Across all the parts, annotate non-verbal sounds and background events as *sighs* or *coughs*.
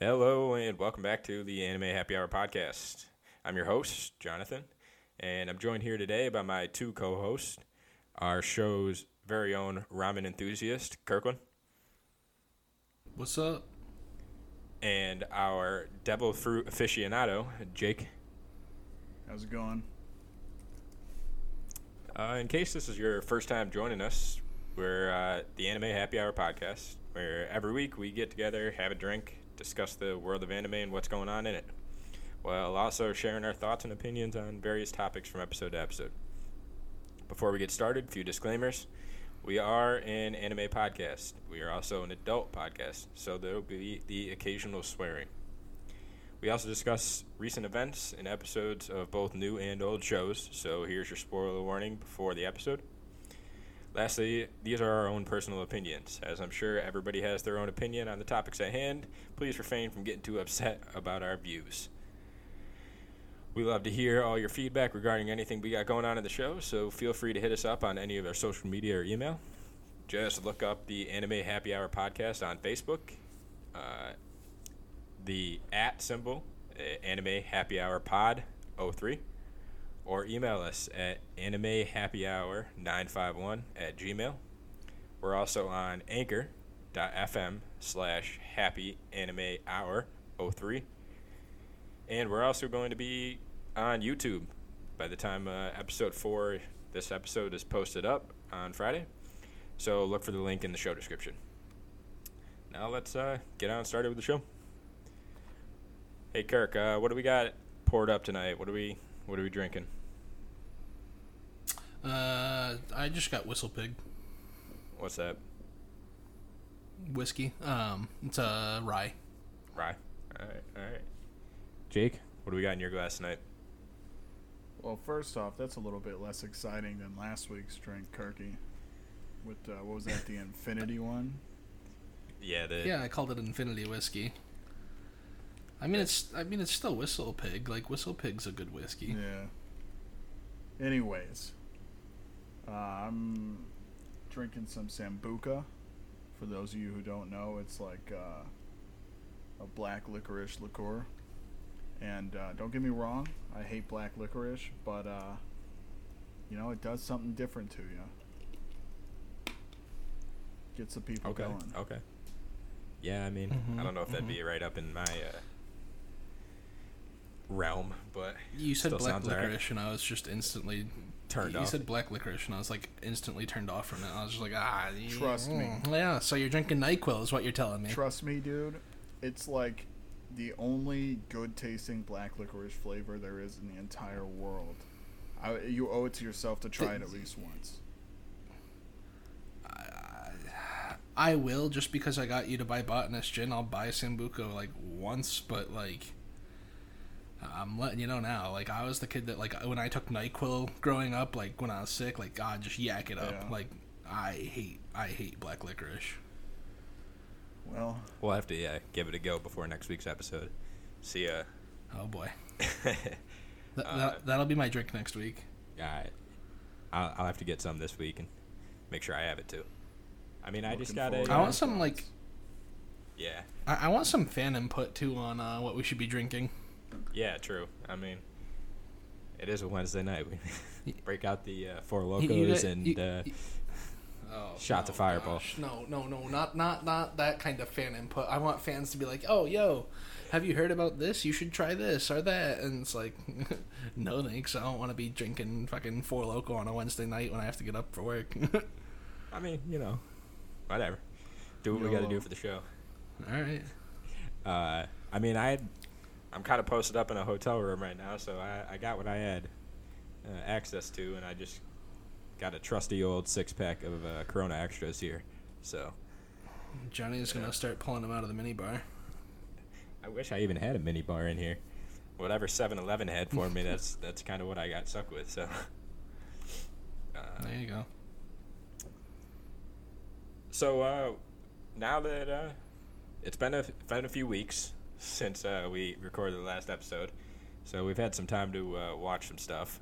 Hello, and welcome back to the Anime Happy Hour podcast. I'm your host, Jonathan, and I'm joined here today by my two co hosts, our show's very own ramen enthusiast, Kirkland, What's up? and our devil fruit aficionado, Jake. How's it going? Uh, in case this is your first time joining us, we're uh, the Anime Happy Hour podcast, where every week we get together, have a drink, discuss the world of anime and what's going on in it, while also sharing our thoughts and opinions on various topics from episode to episode. Before we get started, a few disclaimers. We are an anime podcast. We are also an adult podcast, so there will be the occasional swearing. We also discuss recent events and episodes of both new and old shows, so here's your spoiler warning before the episode. Lastly, these are our own personal opinions. As I'm sure everybody has their own opinion on the topics at hand, please refrain from getting too upset *laughs* about our views. We love to hear all your feedback regarding anything we got going on in the show, so feel free to hit us up on any of our social media or email. Just look up the Anime Happy Hour podcast on Facebook. Uh, the at symbol, uh, Anime Happy Hour Pod 03, or email us at animehappyhour951 at gmail. We're also on anchor.fm slash happy anime hour 03. And we're also going to be on YouTube by the time uh, episode 4, this episode is posted up on Friday. So look for the link in the show description. Now let's uh, get on started with the show. Hey Kirk, uh, what do we got poured up tonight? What are we what are we drinking? Uh, I just got Whistle Pig What's that? whiskey. Um, it's a rye. Rye. All right, all right. Jake, what do we got in your glass tonight? Well, first off, that's a little bit less exciting than last week's drink, Kirky. With uh, what was that, the Infinity one? Yeah, the Yeah, I called it Infinity whiskey. I mean, it's I mean it's still Whistle Pig. Like Whistle Pig's a good whiskey. Yeah. Anyways, uh, I'm drinking some Sambuca. For those of you who don't know, it's like uh, a black licorice liqueur. And uh, don't get me wrong, I hate black licorice, but uh, you know it does something different to you. Gets the people Okay. going. Okay. Yeah, I mean, I Mhm, don't know if that'd be right up in my uh, realm, but You said Still black sounds alright. licorice, and I was just instantly turned you off. said black licorice, and I was like instantly turned off from it. I was just like, ah, Trust me. mm, Yeah, so you're drinking Nyquil, is what you're telling me. Trust me, dude. It's like the only good tasting black licorice flavor there is in the entire world. I, you owe it to yourself to try it at least once. I will just because I got you to buy botanist gin. I'll buy Sambuca like once, but like I'm letting you know now. Like I was the kid that like when I took Nyquil growing up, like when I was sick, like God, just yak it up. Yeah. Like I hate I hate black licorice. Well, we'll have to yeah give it a go before next week's episode. See ya. Oh boy, *laughs* Th- Uh, that, that'll be my drink next week. right. I'll, I'll have to get some this week and make sure I have it too. I mean, I just got forward a I want some like yeah, I, I want some fan input too on uh, what we should be drinking. yeah, true. I mean, it is a Wednesday night. We *laughs* break out the uh, four locos you got- and you- uh, you- Oh, Shots of no, Fireball. gosh. No, no, no, not not not that kind of fan input. I want fans to be like, "Oh, yo, have you heard about this? You should try this or that." And it's like, *laughs* no thanks. I don't want to be drinking fucking Four Loco on a Wednesday night when I have to get up for work. *laughs* I mean, you know, whatever. Do what we got to do for the show. All right. Uh, I mean, I, I'm kind of posted up in a hotel room right now, so I, I got what I had uh, access to, and I just got a trusty old six pack of uh, Corona Extras here. So Johnny's gonna start pulling them out of the minibar. I wish I even had a mini bar in here. Whatever 7-Eleven had for me, that's *laughs* that's kind of what I got stuck with. So. Uh, There you go. So uh, now that uh, it's been a been a few weeks since uh, we recorded the last episode, so we've had some time to uh, watch some stuff.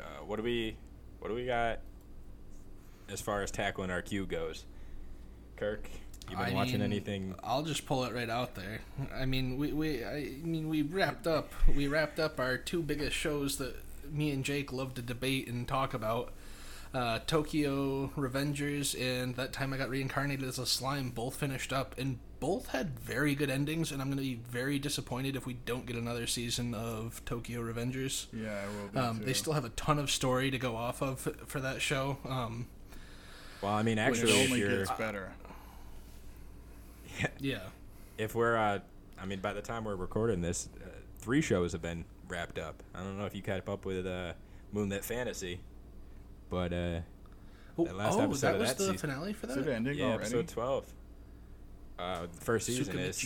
Uh, what do we what do we got as far as tackling our queue goes? Kirk, you been I watching mean, anything? I'll just pull it right out there. I mean, we, we I mean we wrapped up we wrapped up our two biggest shows that me and Jake love to debate and talk about. Uh, Tokyo Revengers and that time I got reincarnated as a slime both finished up and both had very good endings and I'm going to be very disappointed if we don't get another season of Tokyo Revengers. Yeah, I will be Um, too. they still have a ton of story to go off of for that show. Um, Well, I mean, actually, if only you're gets better. yeah. if we're uh, I mean, by the time we're recording this, uh, three shows have been wrapped up. I don't know if you kept up with uh, Moonlit Fantasy, but uh, Oh, That last oh, episode that of was that the season. finale for Is that. it ending yeah, already? episode twelve. Uh, the first season is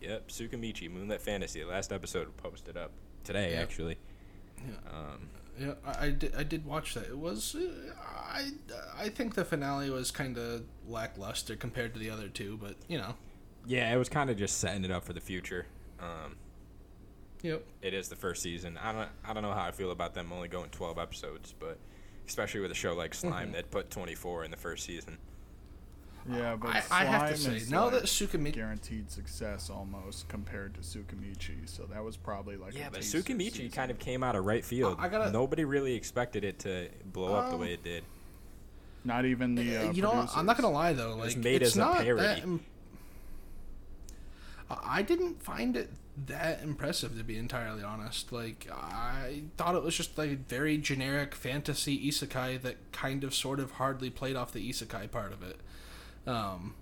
yep, Tsukimichi Moonlit Fantasy. The last episode posted up today, Yeah. actually. Yeah. Um, Yeah, I, I, did, I did watch that. It was uh, I I think the finale was kind of lackluster compared to the other two, but you know. yeah, it was kind of just setting it up for the future. Um, Yep. it is the first season. I don't I don't know how I feel about them only going twelve episodes, but especially with a show like Slime Mhm. that put twenty four in the first season. Yeah, but I, I have to say is now like that Tsukimichi guaranteed success almost compared to Tsukimichi, so that was probably like Yeah, a but taster Tsukimichi season. kind of came out of right field. I gotta- Nobody really expected it to blow up the Um, way it did. not even the uh, you know what? I'm not gonna lie though, was like made it's as a not parody. that. Im- I I didn't find it that impressive to be entirely honest. Like I thought it was just like very generic fantasy isekai that kind of sort of hardly played off the isekai part of it. Um,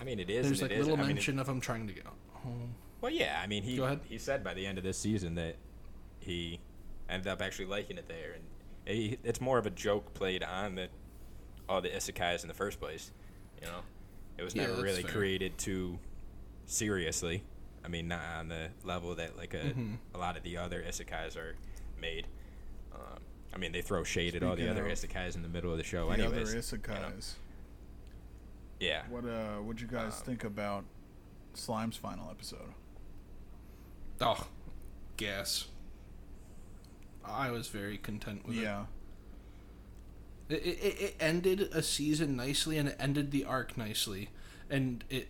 I mean, it is. there's like it little isn't. I mean, mention of him trying to go home. Well, yeah. I mean, he he said by the end of this season that he ended up actually liking it there, and he, it's more of a joke played on the all the isekais in the first place. You know, it was Yeah, never really fair. created too seriously. I mean, not on the level that like a Mhm. a lot of the other isekais are made. Um, I mean, they throw shade at all the other isekais in the middle of the show, the anyways. other you know. Yeah. What uh, what'd you guys Um, think about Slime's final episode? Oh, gas. I was very content with Yeah, it. Yeah. It, it. it ended a season nicely and it ended the arc nicely, and it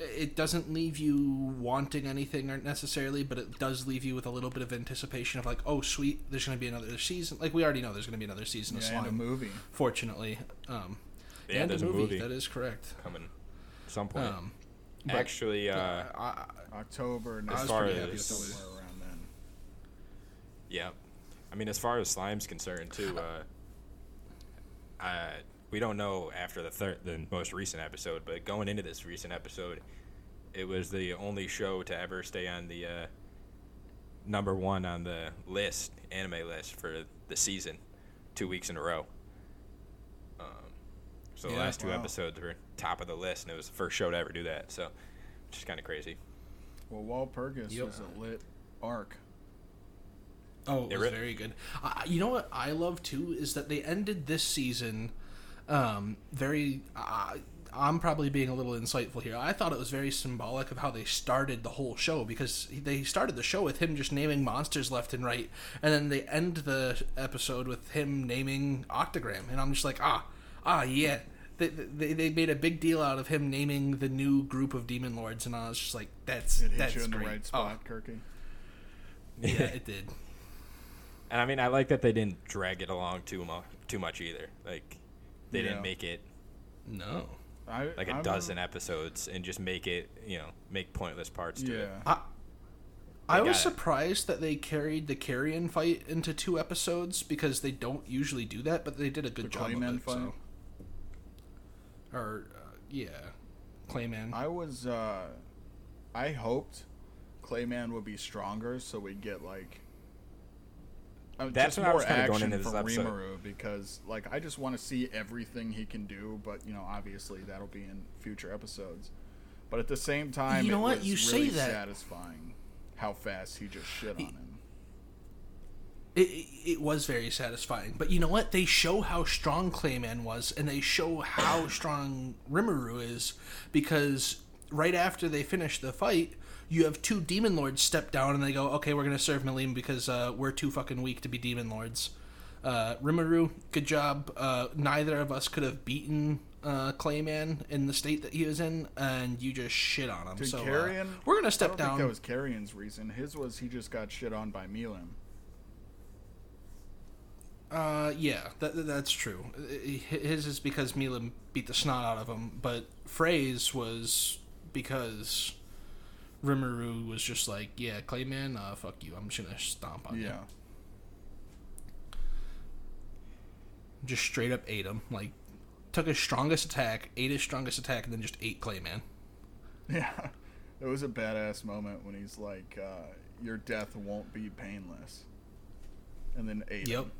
it doesn't leave you wanting anything or necessarily, but it does leave you with a little bit of anticipation of like, oh sweet, there's going to be another season. Like we already know there's going to be another season of Slime. and a movie. Fortunately, um, Yeah, and there's a a movie, movie That is correct. coming at some point. Um, Actually, uh, uh, I, October As next far year, as- somewhere around then. Yeah, I mean, as far as Slime's concerned, too, uh, *laughs* uh, we don't know after the third, the most recent episode, but going into this recent episode, it was the only show to ever stay on the uh, number one on the list, anime list for the season, two weeks in a row. So the Yeah, last two wow. episodes were top of the list, and it was the first show to ever do that. So, which is kind of crazy. Well, Walpurgis Yep. was a lit arc. Oh, it It was re- very good. Uh, you know what I love too is that they ended this season um, very. Uh, I'm probably being a little insightful here. I thought it was very symbolic of how they started the whole show because they started the show with him just naming monsters left and right, and then they end the episode with him naming Octogram, and I'm just like, ah, ah, yeah. They, they, they made a big deal out of him naming the new group of demon lords, and I was just like, "That's It hit that's you in great." the right spot, Kirky. Oh, yeah, it did. And I mean, I like that they didn't drag it along too much, too much either. Like, they Yeah. didn't make it No. I, like a I'm- dozen episodes and just make it, you know, make pointless parts to Yeah. it. I, I was got it. surprised that they carried the carrion fight into two episodes because they don't usually do that, but they did a good The job of Clayman it. fight? So. Or uh, yeah, Clayman. I was. uh I hoped Clayman would be stronger, so we'd get like. Uh, That's just what I was more going action into from episode. Rimuru because, like, I just want to see everything he can do. But you know, obviously, that'll be in future episodes. But at the same time, You know it what? was You say that satisfying how fast he just shit on him. It, it, was very satisfying. But you know what? They show how strong Clayman was, and they show how strong Rimuru is because right after they finish the fight, you have two demon lords step down and they go, "Okay, we're gonna serve Milim because uh, we're too fucking weak to be demon lords." Uh, Rimuru, good job. Uh, neither of us could have beaten uh, Clayman in the state that he was in, and you just shit on him. Did so uh, Carrion? we're gonna I step don't down. think that was Carrion's reason. His was he just got shit on by Milim. Uh, yeah, that, that- that's true. His is because Milim beat the snot out of him, but Frey's was because Rimuru was just like, yeah, Clayman, uh, fuck you, I'm just gonna stomp on you. Yeah. Just straight up ate him. Like, took his strongest attack, ate his strongest attack, and then just ate Clayman. Yeah. *laughs* It was a badass moment when he's like, uh, "Your death won't be painless," and then ate Yep. him.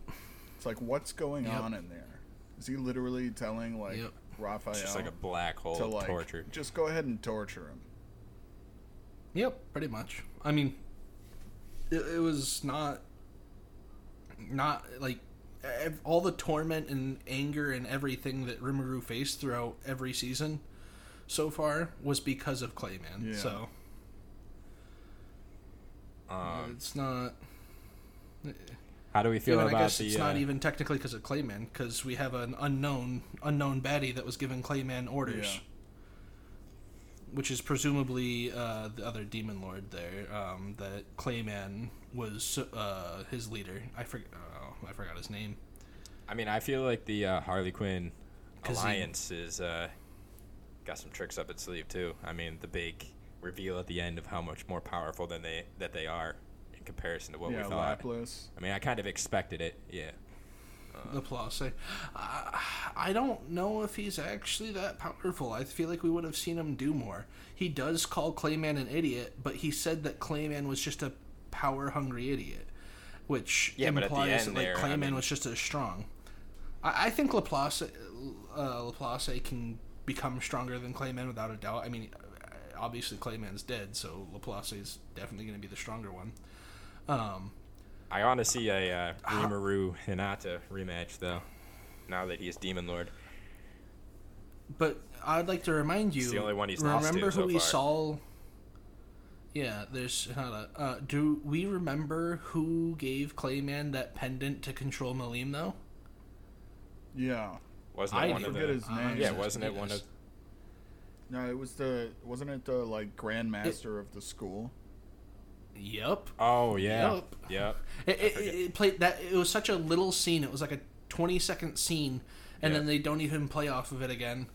It's like, what's going Yep. on in there? Is he literally telling like Yep. Raphael It's just like a black hole to of like torture. just go ahead and torture him? Yep, pretty much. I mean, it, it was not, not like ev- all the torment and anger and everything that Rimuru faced throughout every season so far was because of Clayman. Yeah. So Um, it's not. How do we feel Even, I about guess the? it's uh, not even technically because of Clayman, because we have an unknown unknown baddie that was giving Clayman orders, Yeah. which is presumably uh, the other demon lord there. Um, that Clayman was uh, his leader. I forget. Oh, I forgot his name. I mean, I feel like the uh, Harlequin Kazim. alliance is uh, got some tricks up its sleeve too. I mean, the big reveal at the end of how much more powerful than they that they are in comparison to what yeah, we thought. Lapis. I mean, I kind of expected it. Yeah. the Place. Uh, I don't know if he's actually that powerful. I feel like we would have seen him do more. He does call Clayman an idiot, but he said that Clayman was just a power hungry idiot, which Yeah, but the implies that like there, I Clayman mean- was just as strong. I, I think Laplace, uh, Laplace can become stronger than Clayman without a doubt. I mean, obviously Clayman's dead, so Laplace is definitely going to be the stronger one. Um, I want to see a uh, Rimuru Hinata rematch though. Now that he's Demon Lord. But I'd like to remind you. It's the only one he's lost to remember who so we far. saw? Yeah, there's not a. Uh, do we remember who gave Clayman that pendant to control Milim though? Yeah. Wasn't it I one of forget the? his Uh, name. Yeah, wasn't it one of? No, it was the wasn't it the like grandmaster of the school? Yep. Oh yeah. Yup. Yep. It, it, it played that. It was such a little scene. It was like a twenty second scene, and Yeah. then they don't even play off of it again,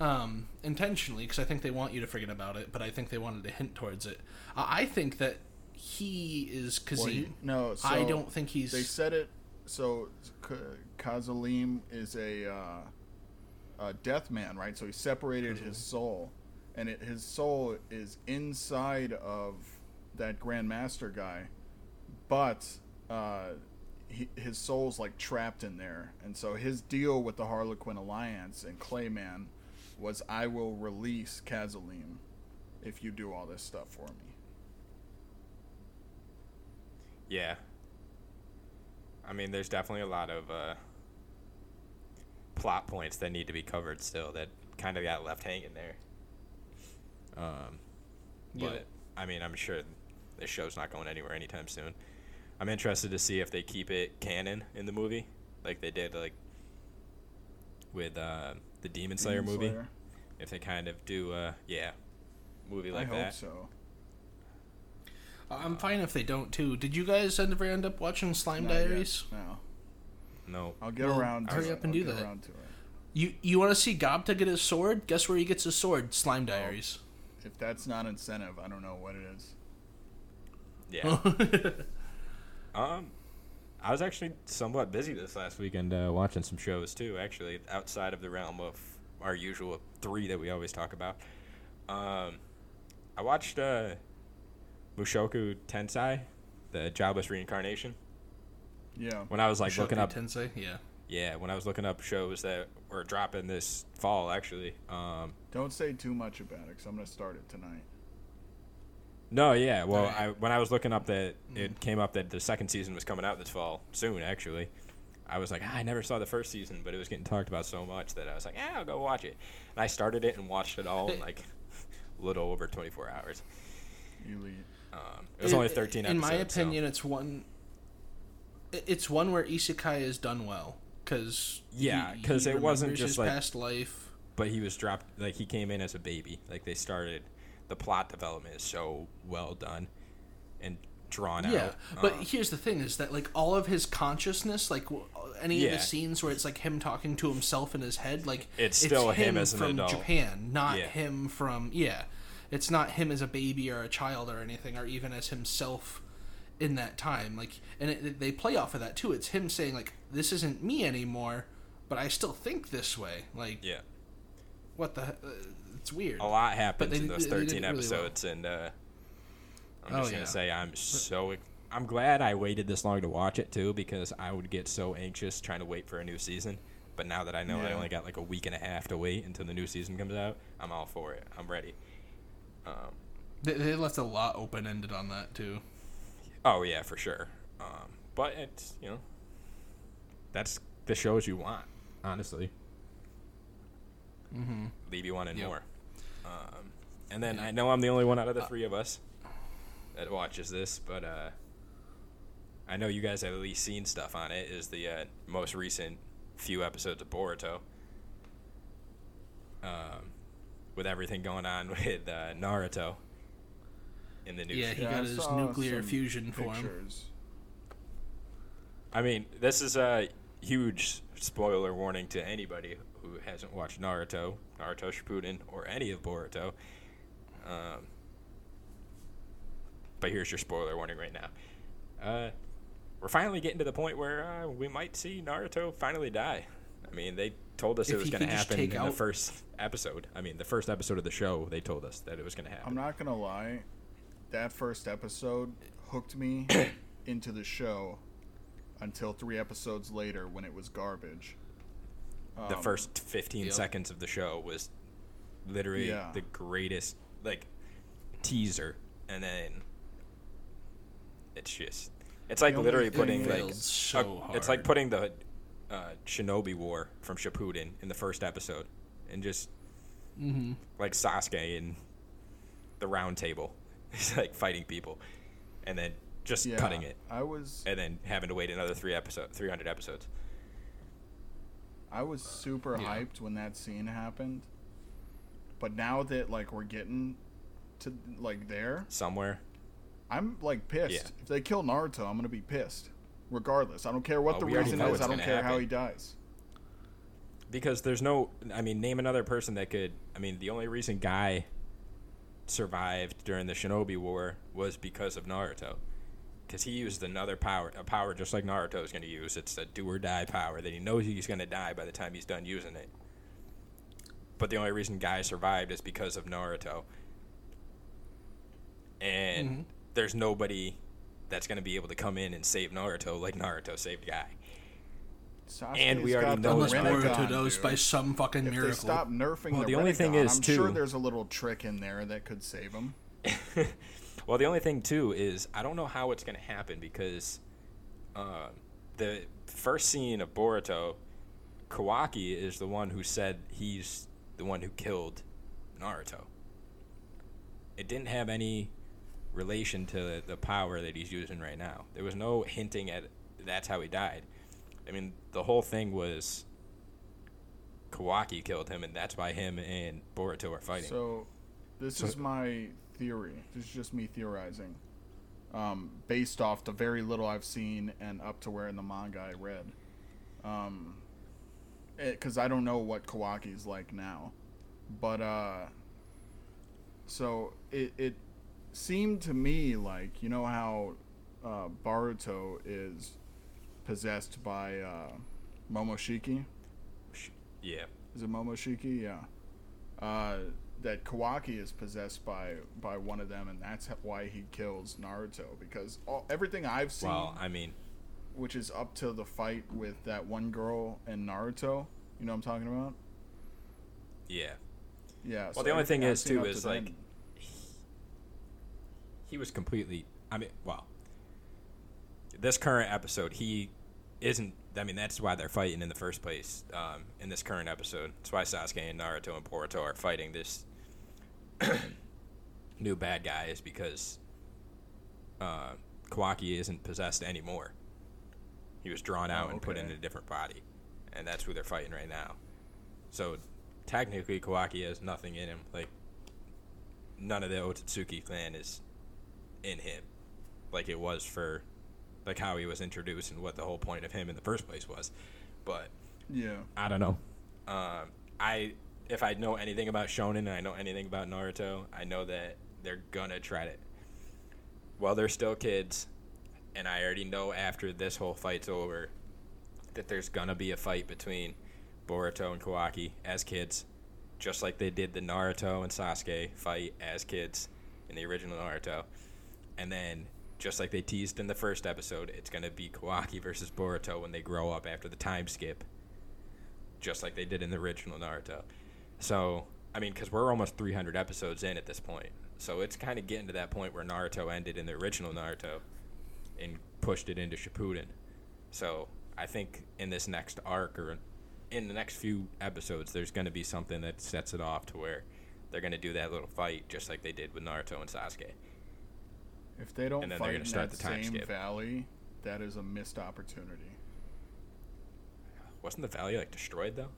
um, intentionally because I think they want you to forget about it. But I think they wanted to hint towards it. I, I think that he is Kazim. Well, he- no, so I don't think he's. They said it. So K- Kazalim is a, uh, a death man, right? So he separated his soul, and it, his soul is inside of that Grandmaster guy, but uh, he, his soul's like trapped in there, and so his deal with the Harlequin Alliance and Clayman was, "I will release Kazalim if you do all this stuff for me." Yeah. I mean, there's definitely a lot of uh, plot points that need to be covered still that kind of got left hanging there. Um, Yeah. but I mean, I'm sure this show's not going anywhere anytime soon. I'm interested to see if they keep it canon in the movie, like they did like with uh, the Demon Slayer Demon movie. Slayer. If they kind of do, uh, yeah, movie like I hope that. so. I'm fine if they don't too. Did you guys ever end up watching Slime Not yet, Diaries? No. No, I'll get Well, around to hurry it. up and I'll do get that. to it. You you want to see Gobta get his sword? Guess where he gets his sword? Slime Diaries. If that's not incentive, I don't know what it is. Yeah. *laughs* Um, I was actually somewhat busy this last weekend uh, watching some shows too. Actually, outside of the realm of our usual three that we always talk about. Um, I watched uh, Mushoku Tensei, the jobless reincarnation. Yeah. When I was like looking up, Tensei, yeah. yeah, when I was looking up shows that were dropping this fall, actually. Um, Don't say too much about it, because I'm going to start it tonight. No, yeah. Well, Alright. I, when I was looking up that it came up that the second season was coming out this fall soon. Actually, I was like, ah, I never saw the first season, but it was getting talked about so much that I was like, yeah, I'll go watch it. And I started it and watched it all in like a *laughs* little over 24 hours. Elite. Um, it was It- only 13 In episodes. my so- opinion, it's one. It's one where Isekai is done well because Yeah, 'cause it wasn't just his like- past life. but he was dropped like he came in as a baby. Like they started, the plot development is so well done and drawn Yeah, out. but Um, here's the thing: is that like all of his consciousness, like any of the scenes where it's like him talking to himself in his head, like It's still him as an from adult. Japan, not Yeah. him from yeah. It's not him as a baby or a child or anything, or even as himself in that time. Like, and it, they play off of that too. It's him saying like, "This isn't me anymore, but I still think this way." Like, yeah, what the? It's weird. a lot happens they in those 13 it really well. episodes, and uh, I'm Oh, just gonna yeah. say I'm so. I'm glad I waited this long to watch it too, because I would get so anxious trying to wait for a new season. But now that I know I only got like a week and a half to wait until the new season comes out, I'm all for it. I'm ready. Um, They, they left a lot open ended on that too. Oh yeah, for sure. Um, but it's you know, that's the shows you want, honestly. Mm-hmm. Leave you wanting Yep. more. Um, and then I know I'm the only one out of the three of us that watches this, but uh, I know you guys have at least seen stuff on it. Is the uh, most recent few episodes of Boruto. Um, with everything going on *laughs* with uh, Naruto in the news. Yeah, he Yeah, got I his nuclear some fusion form. I mean, this is a huge spoiler warning to anybody who hasn't watched Naruto, Naruto Shippuden, or any of Boruto. Um, but here's your spoiler warning right now. Uh, we're finally getting to the point where uh, we might see Naruto finally die. I mean, they told us If it was going to could just happen in take the first episode. I mean, the first episode of the show, they told us that it was going to happen. I'm not gonna lie, that first episode hooked me *coughs* into the show until three episodes later when it was garbage. The Um, first 15 Yep. seconds of the show was literally Yeah. the greatest like teaser and then it's just it's like The literally thing putting like so a- it's like putting the uh, Shinobi War from Shippuden in the first episode and just Mm-hmm. like Sasuke in the round table *laughs* he's like fighting people and then just yeah, cutting it I was and then having to wait another three episode 300 episodes I was super Yeah. hyped when that scene happened. But now that like we're getting to like there, somewhere I'm like pissed. Yeah. If they kill Naruto, I'm gonna be pissed. Regardless, I don't care what Oh, the reason is. I don't care how he dies. because there's no i mean name another person that could i mean the only reason guy survived during the shinobi war was because of naruto because he used another power a power just like naruto is going to use it's a do or die power that he knows he's going to die by the time he's done using it but the only reason guy survived is because of naruto and Mhm. there's nobody that's going to be able to come in and save naruto like naruto saved guy And we already know the Unless that- Rinnegan, Boruto does by some fucking If miracle. they stop nerfing Well, the, the only thing is, I'm sure there's a little trick in there that could save him. *laughs* well, the only thing too is I don't know how it's going to happen because uh, the first scene of Boruto, Kawaki is the one who said he's the one who killed Naruto. It didn't have any relation to the power that he's using right now. There was no hinting at that's how he died. I mean, the whole thing was Kawaki killed him, and that's why him and Boruto are fighting. So, this So- is my theory. This is just me theorizing, um, based off the very little I've seen and up to where in the manga I read. Um, because I don't know what Kawaki's like now, but uh, so it it seemed to me like you know how uh, Boruto is possessed by uh, Momoshiki. yeah. Is it Momoshiki? Yeah. Uh, that Kawaki is possessed by by one of them, and that's why he kills Naruto. Because all, everything I've seen, Well, I mean, which is up to the fight with that one girl and Naruto, you know what I'm talking about? yeah. Yeah. Well, the only thing I've is, too, is, to like, then- he was completely. I mean, well, this current episode, he isn't. I mean, that's why they're fighting in the first place. Um, in this current episode, that's why Sasuke and Naruto and Boruto are fighting this *clears throat* new bad guy is because uh, Kawaki isn't possessed anymore. He was drawn out Oh, and put in a different body, and that's who they're fighting right now. So technically, Kawaki has nothing in him. Like none of the Otsutsuki clan is in him, like it was for like how he was introduced and what the whole point of him in the first place was. But Yeah. I don't know. Um, I if I know anything about Shonen and I know anything about Naruto, I know that they're gonna try to. While they're still kids, and I already know after this whole fight's over, that there's gonna be a fight between Boruto and Kawaki as kids, just like they did the Naruto and Sasuke fight as kids in the original Naruto, and then just like they teased in the first episode, it's gonna be Kawaki versus Boruto when they grow up after the time skip just like they did in the original Naruto. So, I mean, because we're almost 300 episodes in at this point. So it's kind of getting to that point where Naruto ended in the original Naruto and pushed it into Shippuden. So I think in this next arc or in the next few episodes, there's going to be something that sets it off to where they're going to do that little fight just like they did with Naruto and Sasuke. If they don't And then they're fight gonna in start that the time same skip. valley, that is a missed opportunity. Wasn't the valley like destroyed though?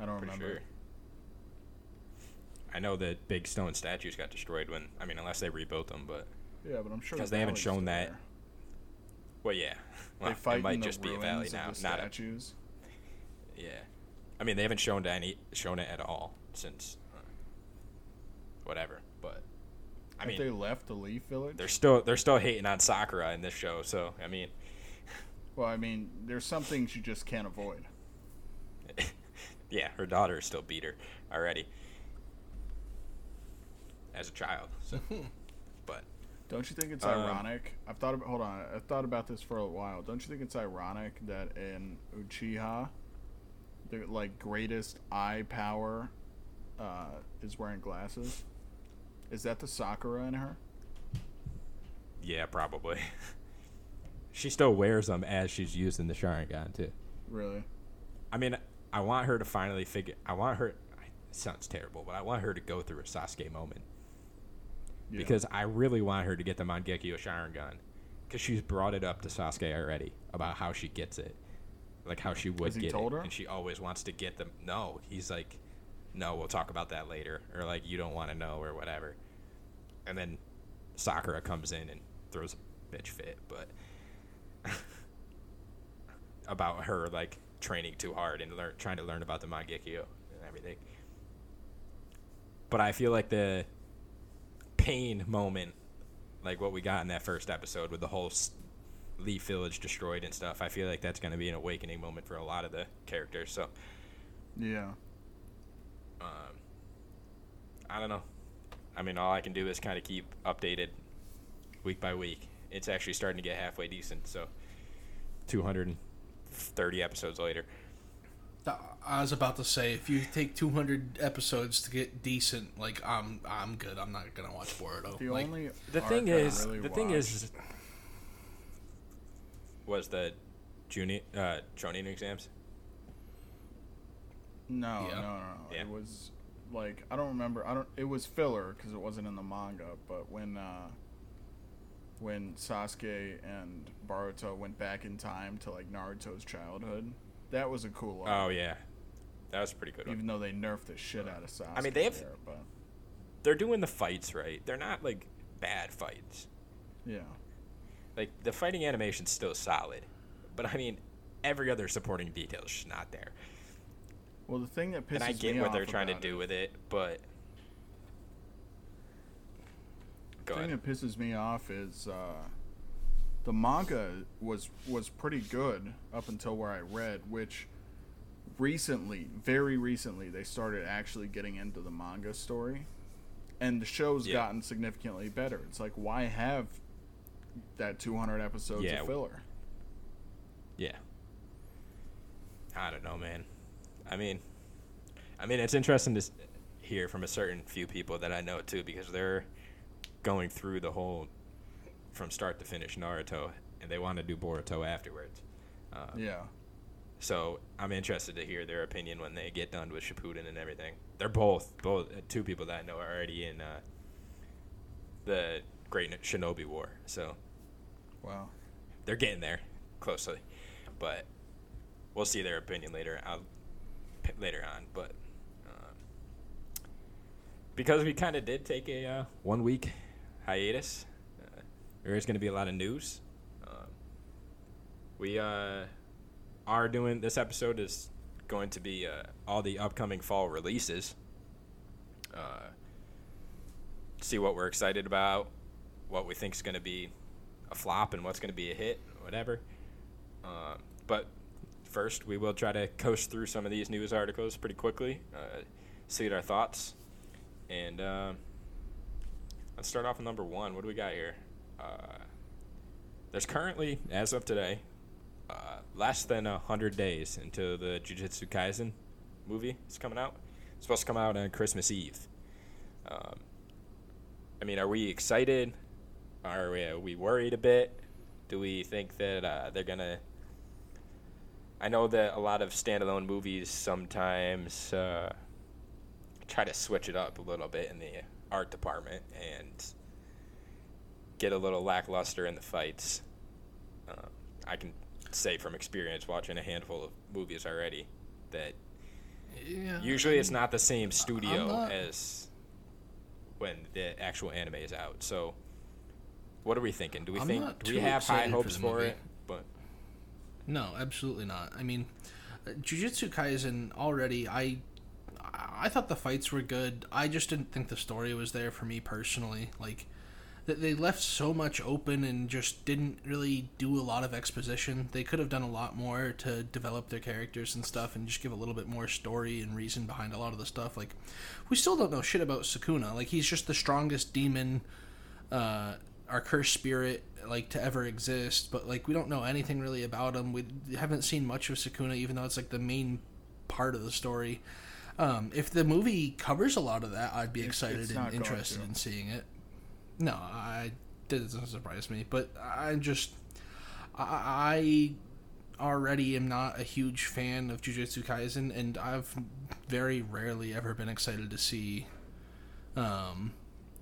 I don't Pretty remember. sure. I know that big stone statues got destroyed when I mean unless they rebuilt them, but Yeah, but I'm sure 'Cause the they haven't shown that there. well yeah. Well, they fight it might in the just be a valley now, the not a, statues. yeah. I mean they haven't shown any shown it at all since uh, whatever, but I mean they left the Leaf Village? they're still they're still hating on Sakura in this show, so I mean Well, I mean, there's some things you just can't avoid. Yeah, her daughter still beat her already as a child. So, *laughs* but Don't you think it's Um, ironic? I've thought about. Hold on, I've thought about this for a while. Don't you think it's ironic that in Uchiha, the like greatest eye power, uh, is wearing glasses? Is that the Sakura in her? yeah, probably. *laughs* she still wears them as she's using the Sharingan too. Really? I mean, I want her to finally figure. I want her. It sounds terrible, but I want her to go through a Sasuke moment Yeah. because I really want her to get the Mangekyo Sharingan because she's brought it up to Sasuke already about how she gets it, like how she would get told it, her? and she always wants to get them. No, he's like, no, we'll talk about that later, or like you don't want to know, or whatever. And then Sakura comes in and throws a bitch fit, but *laughs* about her like training too hard and learn trying to learn about the Mangekyo and everything. But I feel like the pain moment, like what we got in that first episode with the whole Leaf Village destroyed and stuff, I feel like that's going to be an awakening moment for a lot of the characters. So, Yeah. um, I don't know. I mean, all I can do is kind of keep updated week by week. It's actually starting to get halfway decent. So, 230 episodes later. I was about to say, if you take 200 episodes to get decent, like I'm, I'm good. I'm not gonna watch Boruto. The like, only The thing is, really the thing is, was the junior uh, Chunin exams. No, Yeah. no, no, no. Yeah. It was like I don't remember. I don't. It was filler because it wasn't in the manga. But when uh, when Sasuke and Boruto went back in time to like Naruto's childhood, that was a cool. Oh arc, yeah, that was a pretty good. One. Even though they nerfed the shit out of Sasuke. I mean, they have- there, but They're doing the fights right. They're not like bad fights. yeah, Like the fighting animation's still solid, but I mean, every other supporting detail is just not there. well, the thing that pisses and I get what they're trying to do it, with it, but go thing ahead. that pisses me off is uh, the manga was was pretty good up until where I read, which recently, very recently, they started actually getting into the manga story, and the show's Yeah. gotten significantly better. It's like why have that 200 episodes Yeah. of filler? Yeah. I don't know, man. I mean, I mean, it's interesting to hear from a certain few people that I know too, because they're going through the whole from start to finish Naruto, and they want to do Boruto afterwards. Uh, Yeah, So I'm interested to hear their opinion when they get done with Shippuden and everything. They're both both uh, two people that I know are already in uh, the Great Shinobi War. So Wow. they're getting there closely, but we'll see their opinion later. I'll, p- later on, but uh, because we kind of did take a uh, one week hiatus, uh, there is going to be a lot of news. Um, we uh, are doing this episode is going to be uh, all the upcoming fall releases. Uh, see what we're excited about, what we think is going to be a flop and what's going to be a hit, whatever. Um, but first, we will try to coast through some of these news articles pretty quickly, uh, see our thoughts, and um let's start off with number one. What do we got here? Uh, there's currently, as of today, uh, less than a hundred days until the Jujutsu Kaisen movie is coming out. It's supposed to come out on Christmas Eve. Um, I mean, are we excited? Are we, are we worried a bit? Do we think that uh, they're gonna? I know that a lot of standalone movies sometimes uh, try to switch it up a little bit in the art department and get a little lackluster in the fights. Uh, I can say from experience watching a handful of movies already that Yeah. usually it's not the same studio not- as when the actual anime is out. So, what are we thinking? Do we I'm think do we have high for hopes for, movie. it? But No, absolutely not. I mean, uh, Jujutsu Kaisen already. I I thought the fights were good. I just didn't think the story was there for me personally. Like they left so much open and just didn't really do a lot of exposition. They could have done a lot more to develop their characters and stuff and just give a little bit more story and reason behind a lot of the stuff. Like we still don't know shit about Sukuna. Like he's just the strongest demon uh, our cursed spirit like to ever exist but like we don't know anything really about him we haven't seen much of Sukuna even though it's like the main part of the story um, if the movie covers a lot of that I'd be excited it's not and interested in seeing it. No I that doesn't surprise me but I just I, I already am not a huge fan of Jujutsu Kaisen and I've very rarely ever been excited to see um,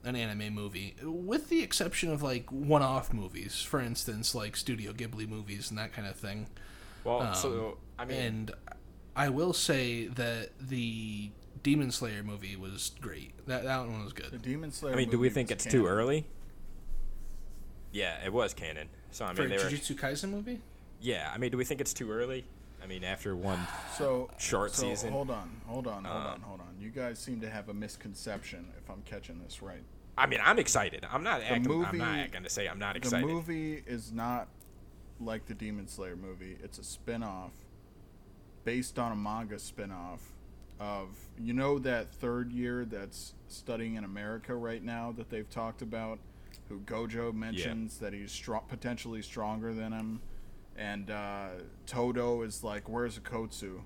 an anime movie, with the exception of like one-off movies, for instance, like Studio Ghibli movies and that kind of thing. well, Um, so I mean, and I will say that the Demon Slayer movie was great. That that one was good. The good. Demon Slayer. I mean, do we think was it's too early? Yeah, it was canon. So I mean, a they were. Jujutsu Kaisen movie? Yeah, I mean, do we think it's too early? I mean, after one. *sighs* So Short so season. Hold on, hold on, hold Uh, on, hold on. You guys seem to have a misconception. If I'm catching this right, I mean, I'm excited. I'm not. acting, I'm not gonna say I'm not excited. the movie is not like the Demon Slayer movie. It's a spin-off based on a manga spin-off of you know that third year that's studying in America right now that they've talked about who Gojo mentions that he's strong, potentially stronger than him. And uh, Todo is like where's Okkotsu?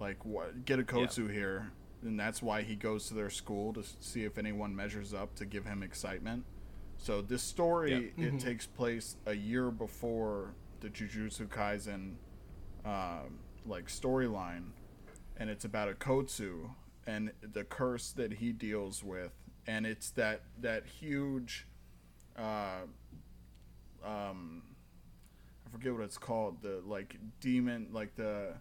Like what get Okkotsu here. And that's why he goes to their school to see if anyone measures up to give him excitement. So this story Yeah. it takes place a year before the Jujutsu Kaisen um, like storyline, and it's about Okkotsu and the curse that he deals with, and it's that that huge, uh, um, I forget what it's called, the like demon, like the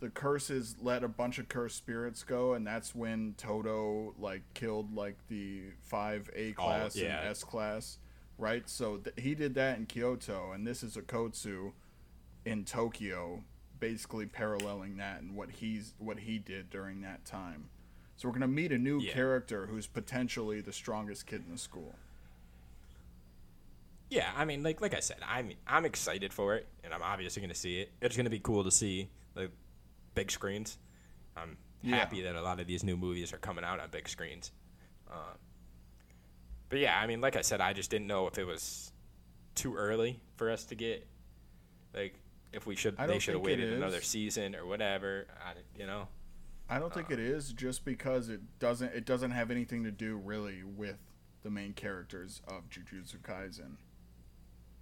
the curses let a bunch of cursed spirits go, and that's when Toto like killed like the five A All- class yeah. and S class, right? So th- he did that in Kyoto, and this is Okkotsu in Tokyo, basically paralleling that and what he's what he did during that time. So we're gonna meet a new Yeah. character who's potentially the strongest kid in the school. Yeah, I mean, like like I said, I'm I'm excited for it, and I'm obviously going to see it. It's going to be cool to see the big screens. I'm Yeah. happy that a lot of these new movies are coming out on big screens. Uh, but yeah, I mean, like I said, I just didn't know if it was too early for us to get like if we should they should have waited another season or whatever. I, you know, I don't think it is just because it doesn't it doesn't have anything to do really with the main characters of Jujutsu Kaisen.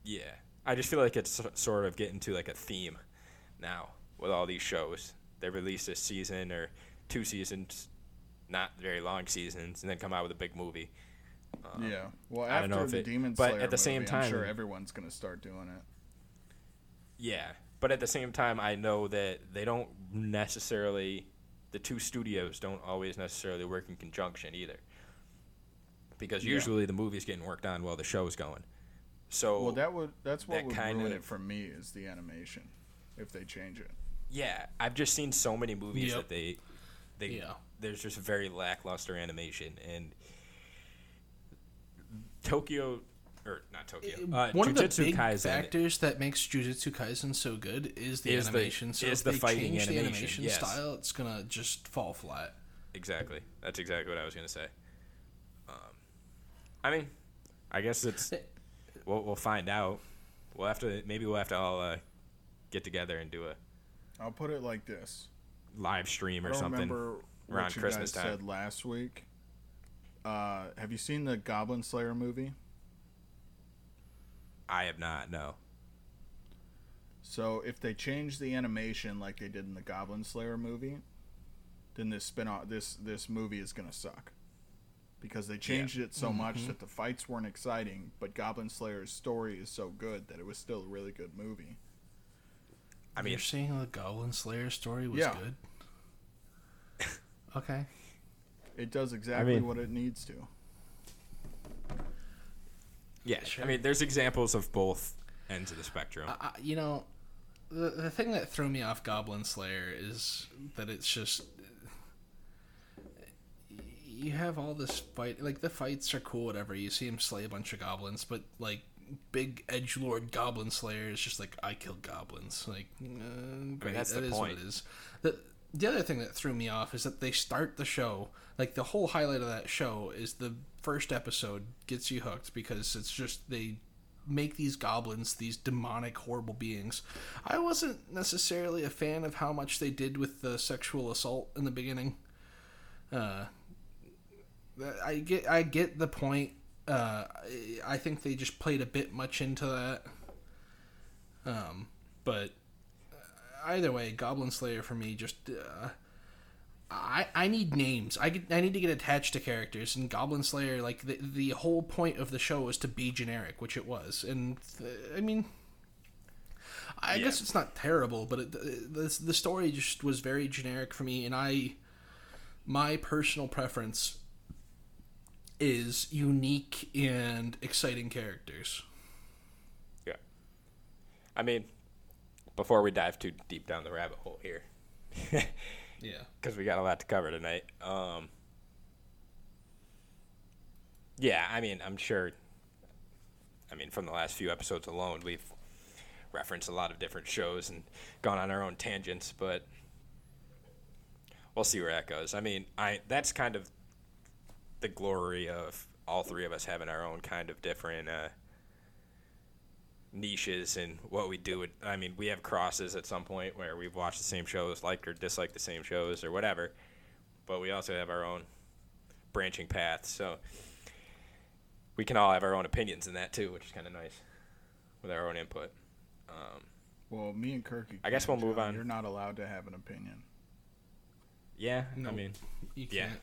Yeah, I just feel like it's sort of getting to like a theme now with all these shows. They release this season or two seasons, not very long seasons, and then come out with a big movie. Um, yeah. Well, I don't know after the it- Demon but at the same time, I'm sure everyone's gonna start doing it. Yeah, but at the same time, I know that they don't necessarily, the two studios don't always necessarily work in conjunction either. Because Yeah. usually the movie's getting worked on while the show's going. So Well, that would that's what that would kind ruin of- it for me is the animation, if they change it. yeah, I've just seen so many movies Yep. that they, they Yeah. there's just very lackluster animation and Tokyo or not Tokyo. Uh, One of the Jujutsu big Kaisen factors that makes Jujutsu Kaisen so good is the Is the- animation. so is if the they fighting change the animation, animation yes. style, it's gonna just fall flat. Exactly. That's exactly what I was gonna say. Um, I mean, I guess it's we'll we'll find out. We'll have to maybe we'll have to all uh, get together and do a I'll put it like this. live stream I or don't something. remember around what you Christmas guys time. said last week. Uh, have you seen the Goblin Slayer movie? I have not. No. So if they change the animation like they did in the Goblin Slayer movie, then this spin off this this movie is gonna suck. Because they changed it so much mm-hmm. that the fights weren't exciting, but Goblin Slayer's story is so good that it was still a really good movie. I mean, You're saying the Goblin Slayer story was Yeah. good. *laughs* okay. It does exactly mean- what it needs to. Yeah. Sure. I mean, there's examples of both ends of the spectrum. I, you know, the the thing that threw me off Goblin Slayer is that it's just you have all this fight. Like the fights are cool, whatever. You see him slay a bunch of goblins, but like big edge lord Goblin Slayer is just like I kill goblins. Like, uh, great, that's that the is point. what it is. The the other thing that threw me off is that they start the show like the whole highlight of that show is the first episode gets you hooked because it's just they make these goblins these demonic horrible beings. I wasn't necessarily a fan of how much they did with the sexual assault in the beginning. Uh i get i get the point. Uh I- think they just played a bit much into that. Um but either way goblin slayer for me just uh I, I need names. I get, I need to get attached to characters. And Goblin Slayer, like the the whole point of the show was to be generic, which it was. And uh, I mean, I Yeah. guess it's not terrible, but it, the the story just was very generic for me. And I, my personal preference is unique and exciting characters. yeah. I mean, before we dive too deep down the rabbit hole here, Yeah. *laughs* because we got a lot to cover tonight. Um, yeah, I mean, I'm sure. I mean, from the last few episodes alone, we've referenced a lot of different shows and gone on our own tangents, but we'll see where that goes. I mean, I that's kind of the glory of all three of us having our own kind of different uh, niches and what we do. I mean, we have crosses at some point where we've watched the same shows, liked or disliked the same shows or whatever, but we also have our own branching paths. So we can all have our own opinions in that too, which is kind of nice with our own input. Um, Well, me and Kirky. I guess we'll move John. on. You're not allowed to have an opinion. yeah, I mean, You can't.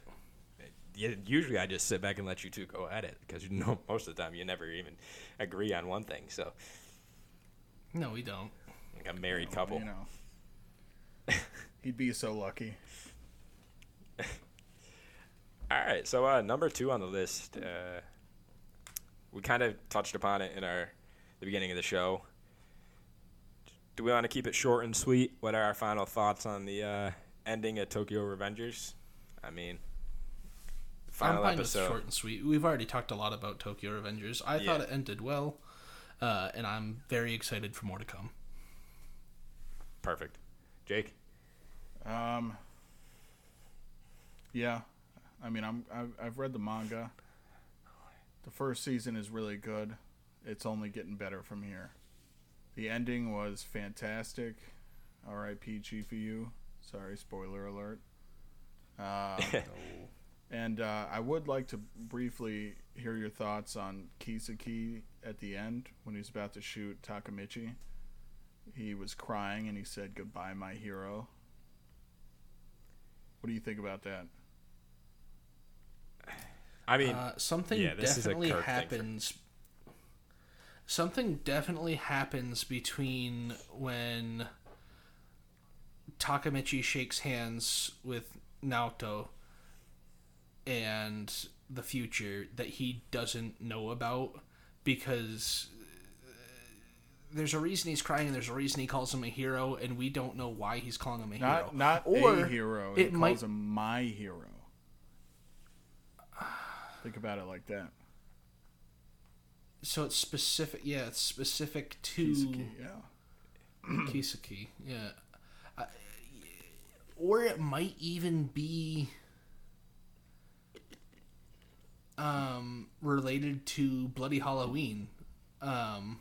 yeah, usually I just sit back and let you two go at it because you know *laughs* most of the time you never even agree on one thing. So No, we don't. like a married Well, couple. You know. *laughs* He'd be so lucky. *laughs* All right, so uh, number two on the list, uh, we kind of touched upon it in our the beginning of the show. Do we want to keep it short and sweet? What are our final thoughts on the uh, ending of Tokyo Revengers? I mean, final I'm fine episode. with short and sweet. We've already talked a lot about Tokyo Revengers. I thought it ended well, uh, and I'm very excited for more to come. Perfect. Jake. Um. Yeah, I mean, I'm I've, I've read the manga. The first season is really good. It's only getting better from here. The ending was fantastic. R.I.P. Chifuyu. Sorry, spoiler alert. Uh, *laughs* and uh, I would like to briefly hear your thoughts on Kisaki at the end when he's about to shoot Takamichi. He was crying and he said, "Goodbye, my hero." What do you think about that? I mean, Uh, something yeah, this is a definitely Kirk thing for- happens. Something definitely happens between when Takamichi shakes hands with Naoto and the future that he doesn't know about because uh, there's a reason he's crying and there's a reason he calls him a hero and we don't know why he's calling him a hero. Not not or a hero. It He calls might him my hero. Think about it like that. so it's specific yeah, it's specific to Kisuke, yeah. Kisaki, yeah. Uh, or it might even be um, related to Bloody Halloween. Um,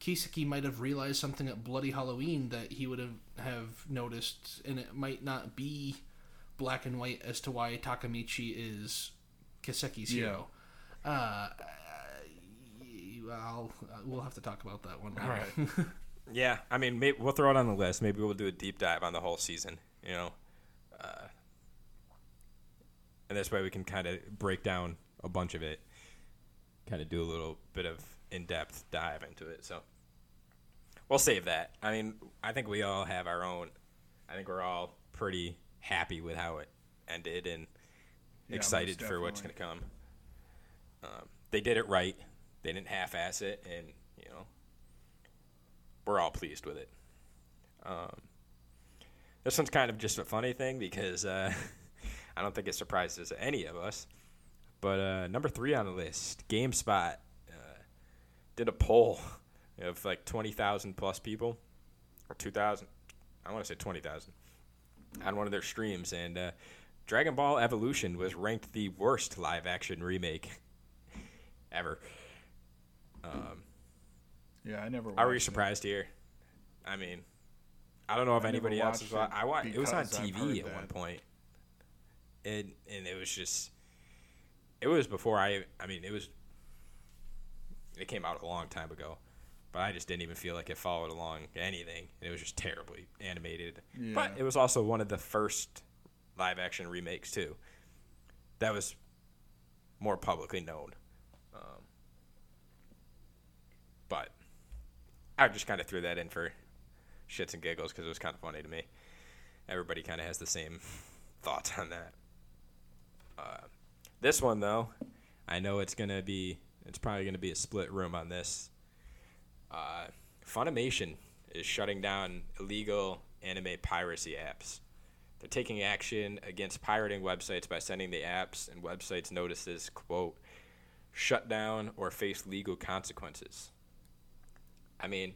Kisaki might have realized something at Bloody Halloween that he would have, have noticed, and it might not be black and white as to why Takamichi is Kisaki's Yeah. hero. Uh, I'll, we'll have to talk about that one. All right. *laughs* Yeah, I mean, maybe we'll throw it on the list. Maybe we'll do a deep dive on the whole season. You know, uh, and this way we can kind of break down a bunch of it, kind of do a little bit of in-depth dive into it. So we'll save that. I mean, I think we all have our own. I think we're all pretty happy with how it ended and Yeah, excited for what's going to come. Um, they did it right. They didn't half-ass it, and you know, we're all pleased with it. Um, this one's kind of just a funny thing because uh, *laughs* I don't think it surprises any of us. But uh, number three on the list, GameSpot uh, did a poll of like 20,000 plus people, or 2,000, I want to say 20,000, on one of their streams. And uh, Dragon Ball Evolution was ranked the worst live action remake *laughs* ever. Um, Yeah, I never. are we watched it. surprised here? I mean, I don't know if I anybody else watched was. wa- it I watched. It was on TV at one point, and and it was just. It was before I. I mean, it was. It came out a long time ago, but I just didn't even feel like it followed along anything. It was just terribly animated. But it was also one of the first live action remakes too. That was more publicly known. Um, but I just kind of threw that in for shits and giggles because it was kind of funny to me. Everybody kind of has the same *laughs* thoughts on that. Uh, this one though, I know it's gonna be. It's probably gonna be a split room on this. Uh, Funimation is shutting down illegal anime piracy apps. They're taking action against pirating websites by sending the apps and websites notices, quote, shut down or face legal consequences. I mean,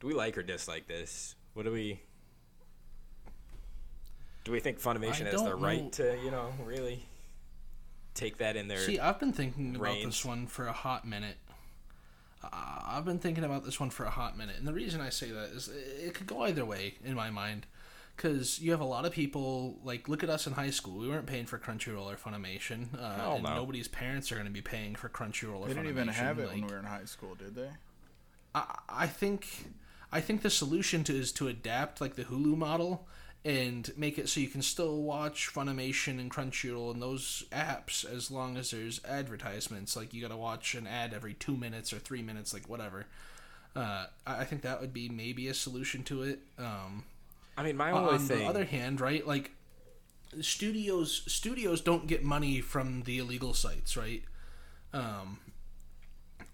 do we like or dislike this? What do we do we think Funimation I has the right know. to, you know, really take that in there? See, I've been thinking about this one for a hot minute. Uh, I've been thinking about this one for a hot minute, and the reason I say that is it could go either way in my mind. Because you have a lot of people like look at us in high school. We weren't paying for Crunchyroll or Funimation, uh, Hell and no. nobody's parents are going to be paying for Crunchyroll or They Funimation. didn't even have it when we were in high school, did they? I, I think I think the solution to is to adapt like the Hulu model and make it so you can still watch Funimation and Crunchyroll and those apps as long as there's advertisements. Like you got to watch an ad every two minutes or three minutes, like whatever. Uh, I think that would be maybe a solution to it. Um, I mean, my only on thing the other hand, right, like studios studios don't get money from the illegal sites, right? Um,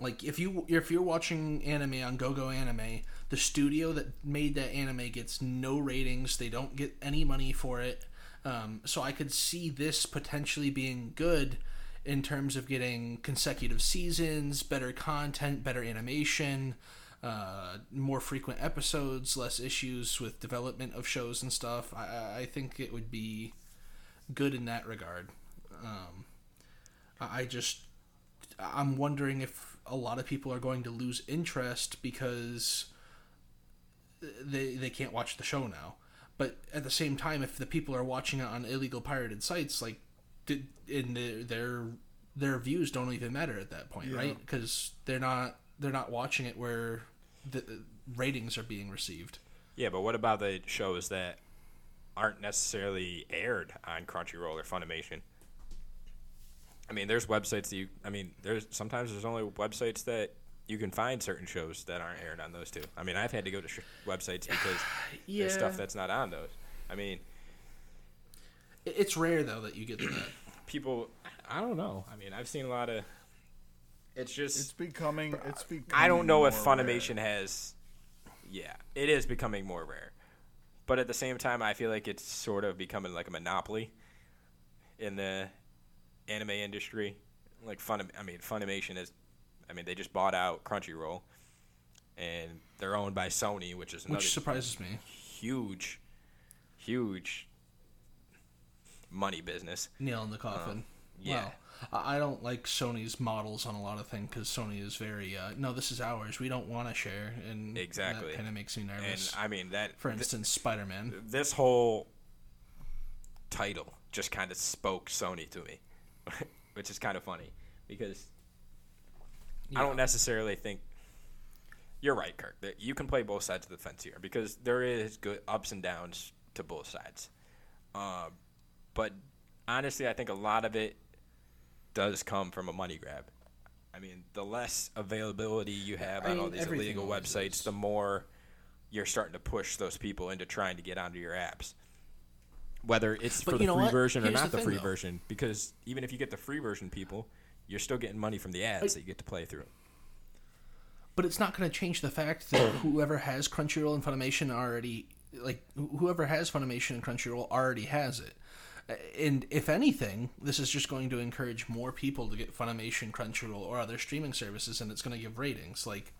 like if you if you're watching anime on GoGo Anime, the studio that made that anime gets no ratings. They don't get any money for it. Um, so I could see this potentially being good in terms of getting consecutive seasons, better content, better animation, uh, more frequent episodes, less issues with development of shows and stuff. I- I, think it would be good in that regard. Um, I just I'm wondering if a lot of people are going to lose interest because they they can't watch the show now. But at the same time, if the people are watching it on illegal pirated sites, like, did, and their their their views don't even matter at that point, Yeah. right? Because they're not they're not watching it where the ratings are being received. Yeah, but what about the shows that aren't necessarily aired on Crunchyroll or Funimation? I mean, there's websites that you. I mean, there's sometimes there's only websites that you can find certain shows that aren't aired on those two. I mean, I've had to go to sh- websites because *sighs* there's stuff that's not on those. I mean, It's rare though that you get that. *clears throat* people. I don't know. I mean, I've seen a lot of. It's just. It's becoming. It's becoming. I don't know if Funimation rare. has. Yeah, it is becoming more rare, but at the same time, I feel like it's sort of becoming like a monopoly in the anime industry. Like Fun, I mean, Funimation is. I mean, they just bought out Crunchyroll, and they're owned by Sony, which is which surprises me. huge, huge money business. Nail in the coffin. yeah. Well, I don't like Sony's models on a lot of things because Sony is very uh, no, this is ours. We don't want to share, and Exactly. kind of makes me nervous. And. I mean that. For th- instance, Spider Man. this whole title just kind of spoke Sony to me, *laughs* which is kind of funny because I don't necessarily think you're right, Kirk. That you can play both sides of the fence here because there is good ups and downs to both sides. Um, but honestly, I think a lot of it does come from a money grab. I mean, the less availability you have I on all these illegal websites, is. the more you're starting to push those people into trying to get onto your apps. Whether it's But for the free what? version or not the the, free though. version, because even if you get the free version, people, you're still getting money from the ads that you get to play through. But it's not going to change the fact that *coughs* whoever has Crunchyroll and Funimation already, like whoever has Funimation and Crunchyroll already has it. And if anything, this is just going to encourage more people to get Funimation, Crunchyroll, or other streaming services, and it's going to give ratings. Like,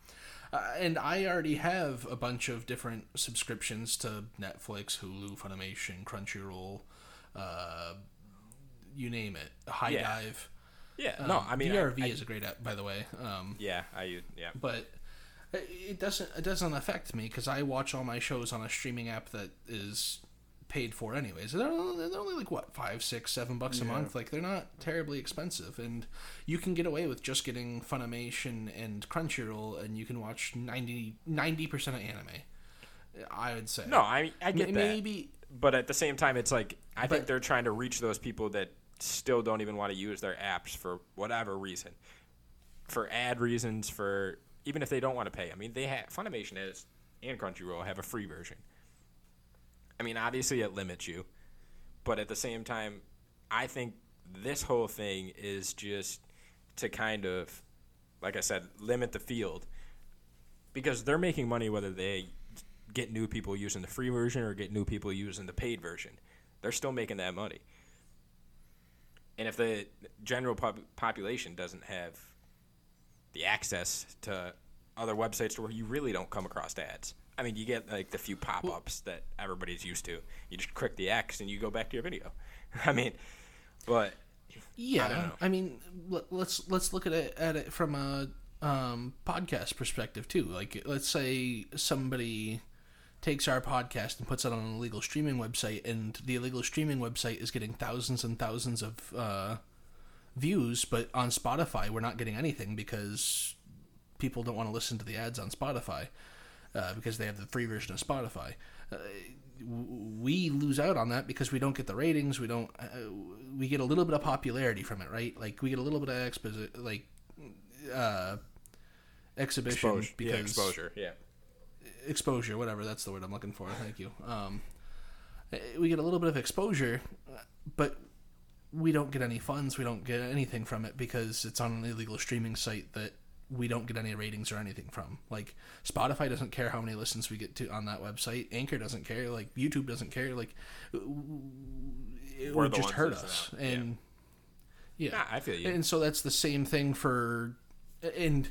uh, and I already have a bunch of different subscriptions to Netflix, Hulu, Funimation, Crunchyroll, uh, you name it, High Yeah. Dive. Yeah, Um, no, I mean, I- VRV I- is a great app, by the way. Um, yeah, I yeah. but it doesn't it doesn't affect me because I watch all my shows on a streaming app that is paid for anyways. They're only, they're only like what five, six, seven bucks a Yeah. month. Like they're not terribly expensive, and you can get away with just getting Funimation and Crunchyroll, and you can watch 90 percent of anime. I would say No, I I get M- that. maybe but at the same time, it's like I think they're trying to reach those people that still don't even want to use their apps for whatever reason, for ad reasons, for even if they don't want to pay. I mean, they have Funimation has and Crunchyroll have a free version. I mean, obviously it limits you, but at the same time, I think this whole thing is just to kind of, like I said, limit the field because they're making money whether they get new people using the free version or get new people using the paid version. They're still making that money. And if the general pop- population doesn't have the access to other websites where you really don't come across ads, I mean, you get like the few pop ups that everybody's used to. You just click the X and you go back to your video. *laughs* I mean, but Yeah, don't know. I, mean, let, let's let's look at it at it from a um, podcast perspective too. Like, let's say somebody takes our podcast and puts it on an illegal streaming website, and the illegal streaming website is getting thousands and thousands of uh, views, but on Spotify we're not getting anything because people don't want to listen to the ads on Spotify uh, because they have the free version of Spotify. Uh, we lose out on that because we don't get the ratings. We don't. Uh, we get a little bit of popularity from it, right? Like we get a little bit of exposi- like uh, exhibition exposure, because yeah, exposure, yeah. Exposure, whatever that's the word I'm looking for. Thank you. Um, we get a little bit of exposure, but we don't get any funds. We don't get anything from it because it's on an illegal streaming site that we don't get any ratings or anything from. Like Spotify doesn't care how many listens we get to on that website. Anchor doesn't care. Like YouTube doesn't care. Like it We're would just hurt us. out. Yeah. And yeah. Nah, I feel you. And so that's the same thing for and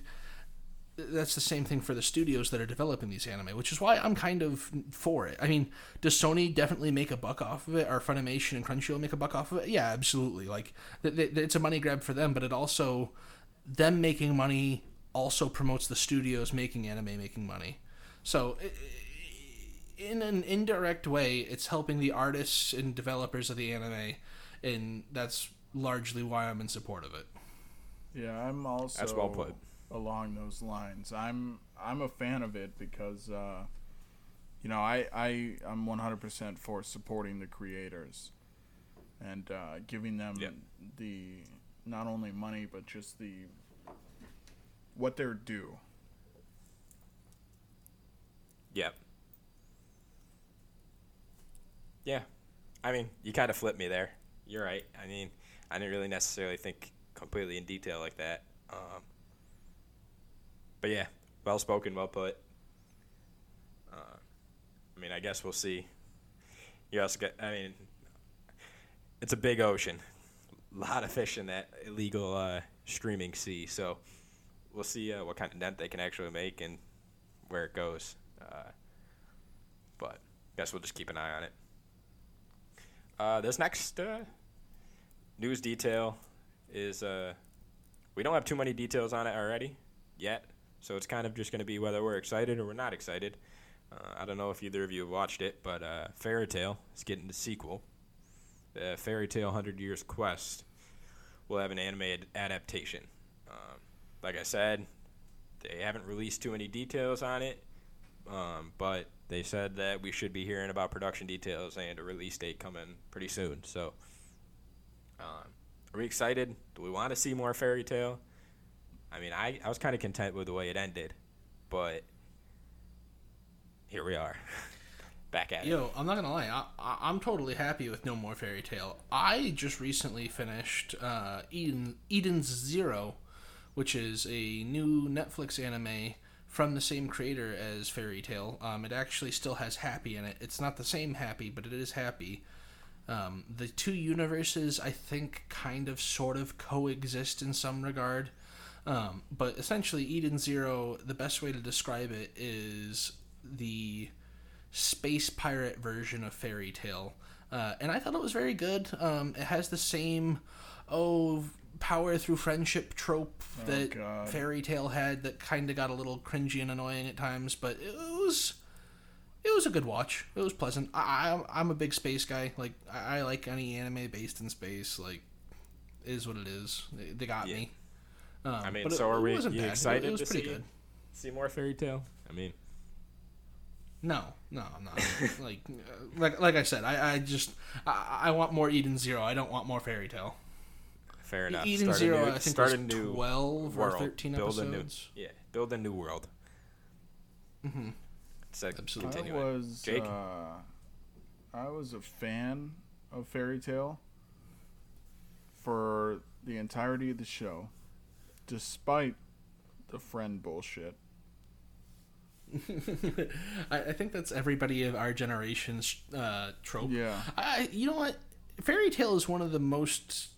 that's the same thing for the studios that are developing these anime, which is why I'm kind of for it. I mean, does Sony definitely make a buck off of it, or Funimation and Crunchyroll make a buck off of it? Yeah, absolutely. Like, th- th- it's a money grab for them, but it also them making money also promotes the studios making anime making money. So, i- i- in an indirect way, it's helping the artists and developers of the anime, and that's largely why I'm in support of it. Yeah, I'm also That's well put. Along those lines. I'm I'm a fan of it because uh, you know I I I'm 100% for supporting the creators and uh, giving them Yep. the not only money but just the what they're due. Yep. Yeah. I mean, you kind of flipped me there. You're right. I mean, I didn't really necessarily think completely in detail like that. Um, but yeah, well spoken, well put. Uh, I mean, I guess we'll see. You also get, I mean, it's a big ocean. A lot of fish in that illegal uh, streaming sea. So we'll see uh, what kind of dent they can actually make and where it goes. Uh, but guess we'll just keep an eye on it. Uh, this next uh, news detail is we don't have too many details on it already yet, so it's kind of just going to be whether we're excited or we're not excited. Uh, I don't know if either of you have watched it, but uh, Fairy Tail is getting the sequel. Fairy Tail 100 Years Quest will have an anime adaptation. Um, like I said, they haven't released too many details on it, um, but they said that we should be hearing about production details and a release date coming pretty soon. So, um, are we excited? Do we want to see more Fairy Tail? I mean, I, I was kind of content with the way it ended, but here we are. *laughs* Back at it. Yo, I'm not gonna lie. I, I'm totally happy with No More Fairy Tail. I just recently finished uh, Eden Eden's Zero, which is a new Netflix anime from the same creator as Fairy Tail. Um, it actually still has Happy in it. It's not the same Happy, but it is Happy. Um, the two universes, I think, kind of sort of coexist in some regard. Um, but essentially, Eden Zero, the best way to describe it is the space pirate version of Fairy Tail. Uh, and I thought it was very good. Um, it has the same, oh, power through friendship trope that God. Fairy Tail had that kind of got a little cringy and annoying at times, but it was. It was a good watch. It was pleasant. I, I I'm a big space guy. Like I, I like any anime based in space. Like, is what it is. They, they got Yeah. me. Um, I mean, but it- so are it we you bad. It- excited It was to pretty see good. see more Fairy Tail? I mean, No, no, I'm not. *laughs* like, uh, like, like I said, I, I just, I, I want more Eden Zero. I don't want more Fairy Tail. fair enough. Eden Start a Zero, new- I think, start was a new twelve or thirteen build episodes. A new, yeah, build a new world. Mm-hmm. It's a Absolutely. I was Jake? Uh, I was a fan of Fairy Tail for the entirety of the show, despite the friend bullshit. *laughs* I, I think that's everybody of our generation's uh, trope. Yeah. I, you know what? Fairy Tail is one of the most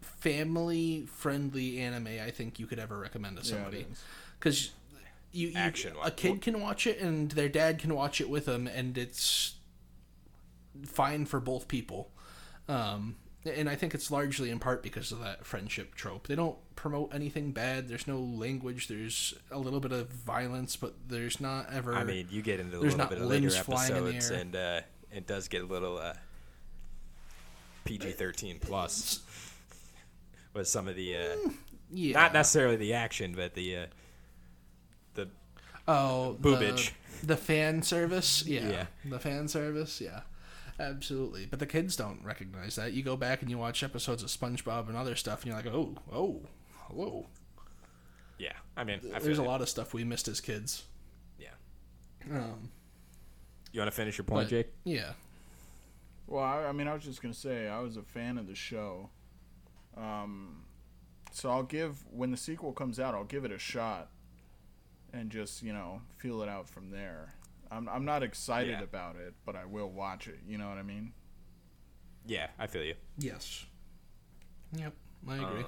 family-friendly anime I think you could ever recommend to somebody. is. Because you, you Action a one. kid can watch it and their dad can watch it with them, and it's fine for both people. Um, and I think it's largely in part because of that friendship trope. They don't promote anything bad. There's no language. There's a little bit of violence, but there's not ever. I mean, you get into a little bit of later limbs flying in the episodes, and uh, it does get a little uh, PG thirteen plus with some of the uh, yeah. not necessarily the action, but the uh, the Oh, Boobage. The, the fan service, yeah. Yeah. The fan service, yeah. Absolutely. But the kids don't recognize that. You go back and you watch episodes of SpongeBob and other stuff, and you're like, oh, oh, whoa. yeah. I mean, I There's a lot of stuff we missed as kids. Yeah. Um, You want to finish your point, but, Jake? Yeah. Well, I, I mean, I was just gonna say I was a fan of the show. Um, so I'll give when the sequel comes out, I'll give it a shot, and just you know feel it out from there. I'm I'm not excited Yeah. about it, but I will watch it. You know what I mean? Yeah, I feel you. Yes. Yep. I agree. Um,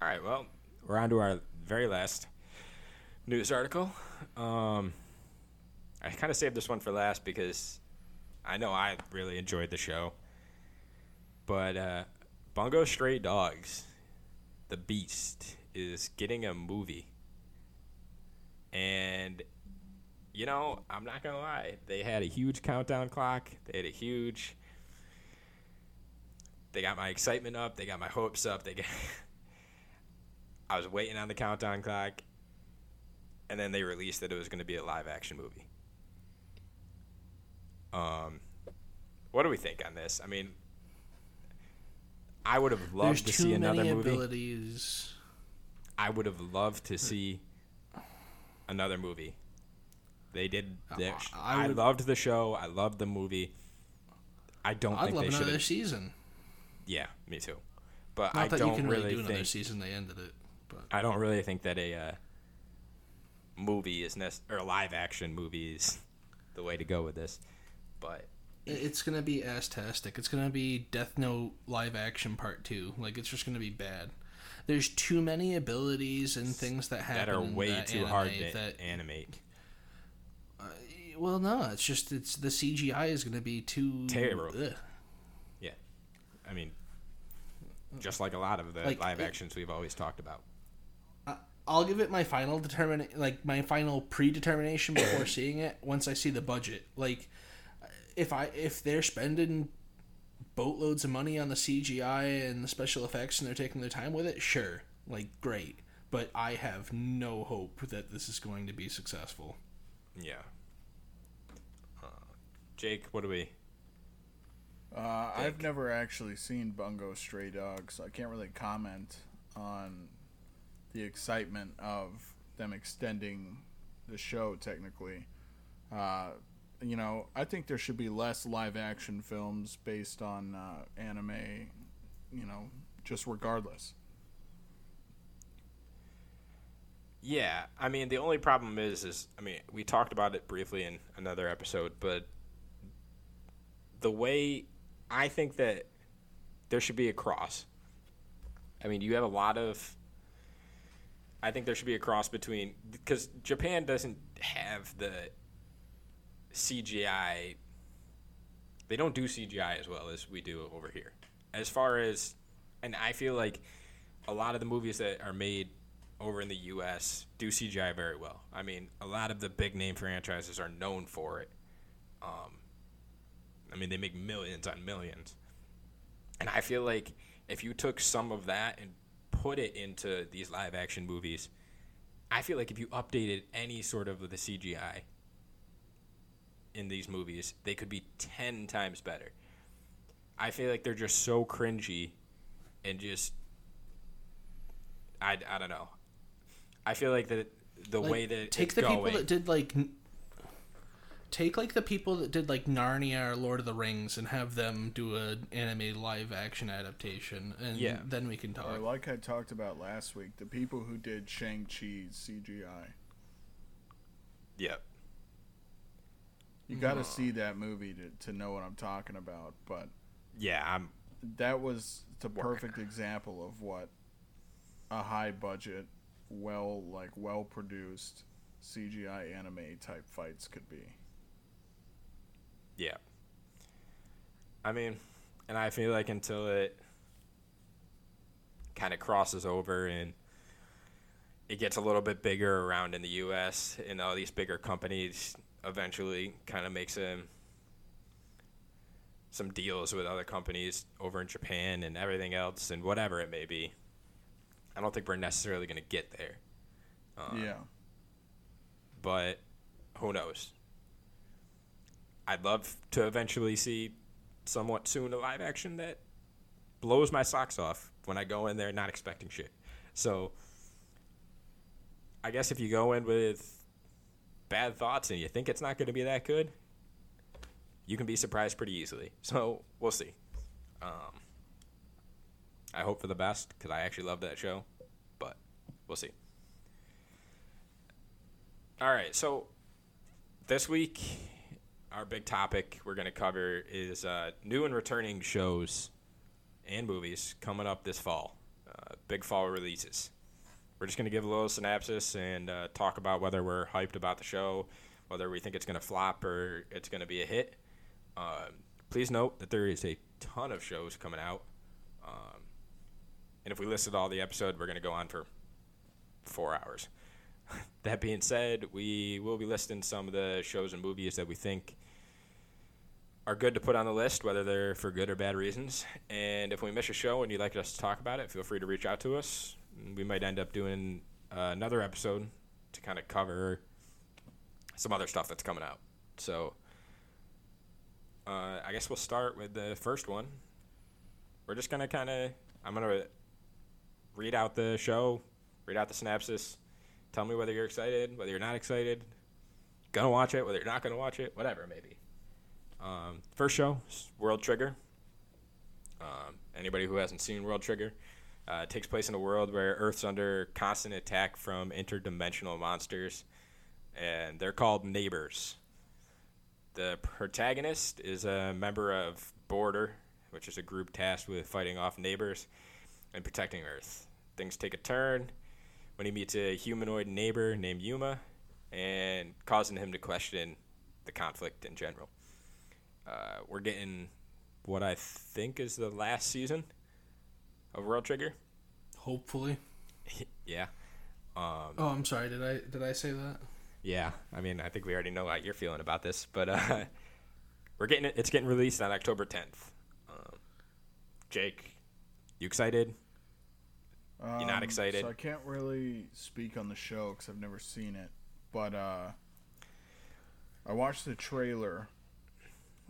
all right, well, we're on to our very last news article. Um, I kind of saved this one for last because I know I really enjoyed the show. But uh, Bungo Stray Dogs, The Beast, is getting a movie. And, you know, I'm not going to lie. They had a huge countdown clock, they had a huge they got my excitement up. They got my hopes up. They got. *laughs* I was waiting on the countdown clock, and then they released that it was going to be a live action movie. Um, what do we think on this? I mean, I would have loved There's to see another movie. abilities. I would have loved to see another movie. They did. Their, I I, would- loved the show. I loved the movie. I don't I'd think love they should another season. Yeah, me too. But Not I that don't you can really, really do another think. season. They ended it, but I don't really think that a uh, movie is nec- or live action movie is the way to go with this. But it's gonna be astastic. It's gonna be Death Note live action part two. Like it's just gonna be bad. There's too many abilities and things that happen that are way too hard to that animate. Well, no, it's just it's the CGI is going to be too Terrible. ugh. Yeah, I mean, just like a lot of the Like, live it- actions we've always talked about. I'll give it my final determine like my final predetermination before *coughs* seeing it once I see the budget. Like if I if they're spending boatloads of money on the CGI and the special effects and they're taking their time with it, sure. Like great. But I have no hope that this is going to be successful. Yeah. Jake, what do we? Uh, I've never actually seen Bungo Stray Dogs, so I can't really comment on the excitement of them extending the show. Technically, uh, you know, I think there should be less live action films based on uh, anime. You know, just regardless. Yeah, I mean the only problem is is I mean we talked about it briefly in another episode, but the way I think that there should be a cross. I mean, you have a lot of I think there should be a cross between because Japan doesn't have the CGI they don't do CGI as well as we do over here. As far as and I feel like a lot of the movies that are made over in the US do CGI very well. I mean, a lot of the big name franchises are known for it. Um, I mean, they make millions on millions. And I feel like if you took some of that and put it into these live action movies, I feel like if you updated any sort of the CGI in these movies, they could be 10 times better. I feel like they're just so cringy and just I, I don't know. I feel like that the Like, way that take the going, people that did like take like the people that did like Narnia or Lord of the Rings and have them do an anime live action adaptation, and Yeah. then we can talk. Or like I talked about last week, the people who did Shang Chi's CGI. Yep. You got to mm-hmm. see that movie to, to know what I'm talking about, but Yeah, I'm that was the Work. perfect example of what a high budget, well like well produced CGI anime type fights could be. Yeah. I mean, and I feel like until it kind of crosses over and it gets a little bit bigger around in the U.S. and all these bigger companies eventually kind of makes some some deals with other companies over in Japan and everything else and whatever it may be. I don't think we're necessarily going to get there, um, yeah. but who knows? I'd love to eventually see somewhat soon a live action that blows my socks off when I go in there not expecting shit. So I guess if you go in with bad thoughts and you think it's not going to be that good, you can be surprised pretty easily. *laughs* So we'll see. Um, I hope for the best because I actually love that show, but we'll see. All right, so this week our big topic we're going to cover is uh, new and returning shows and movies coming up this fall. Uh, big fall releases. We're just going to give a little synopsis and uh, talk about whether we're hyped about the show, whether we think it's going to flop or it's going to be a hit. Um, please note that there is a ton of shows coming out. Um, and if we listed all the episode, we're going to go on for four hours. *laughs* that being said, we will be listing some of the shows and movies that we think are good to put on the list, whether they're for good or bad reasons. And if we miss a show and you'd like us to talk about it, feel free to reach out to us. We might end up doing uh, another episode to kind of cover some other stuff that's coming out. So uh, I guess we'll start with the first one we're just gonna kind of. I'm gonna read out the show, read out the synopsis. Tell me whether you're excited, whether you're not excited. Gonna watch it, whether you're not gonna watch it, whatever maybe. Um, first show, World Trigger. Um, anybody who hasn't seen World Trigger, uh, takes place in a world where Earth's under constant attack from interdimensional monsters, and they're called neighbors. The protagonist is a member of Border, which is a group tasked with fighting off neighbors and protecting Earth. Things take a turn when he meets a humanoid neighbor named Yuma, and causing him to question the conflict in general. Uh, we're getting what I think is the last season of World Trigger. Hopefully. *laughs* yeah. Um, Oh, I'm sorry. Did I did I say that? yeah. I mean, I think we already know how you're feeling about this, but uh, *laughs* we're getting it. It's getting released on October 10th. Um, Jake, you excited? You're not Um, excited? So I can't really speak on the show because I've never seen it. But uh, I watched the trailer,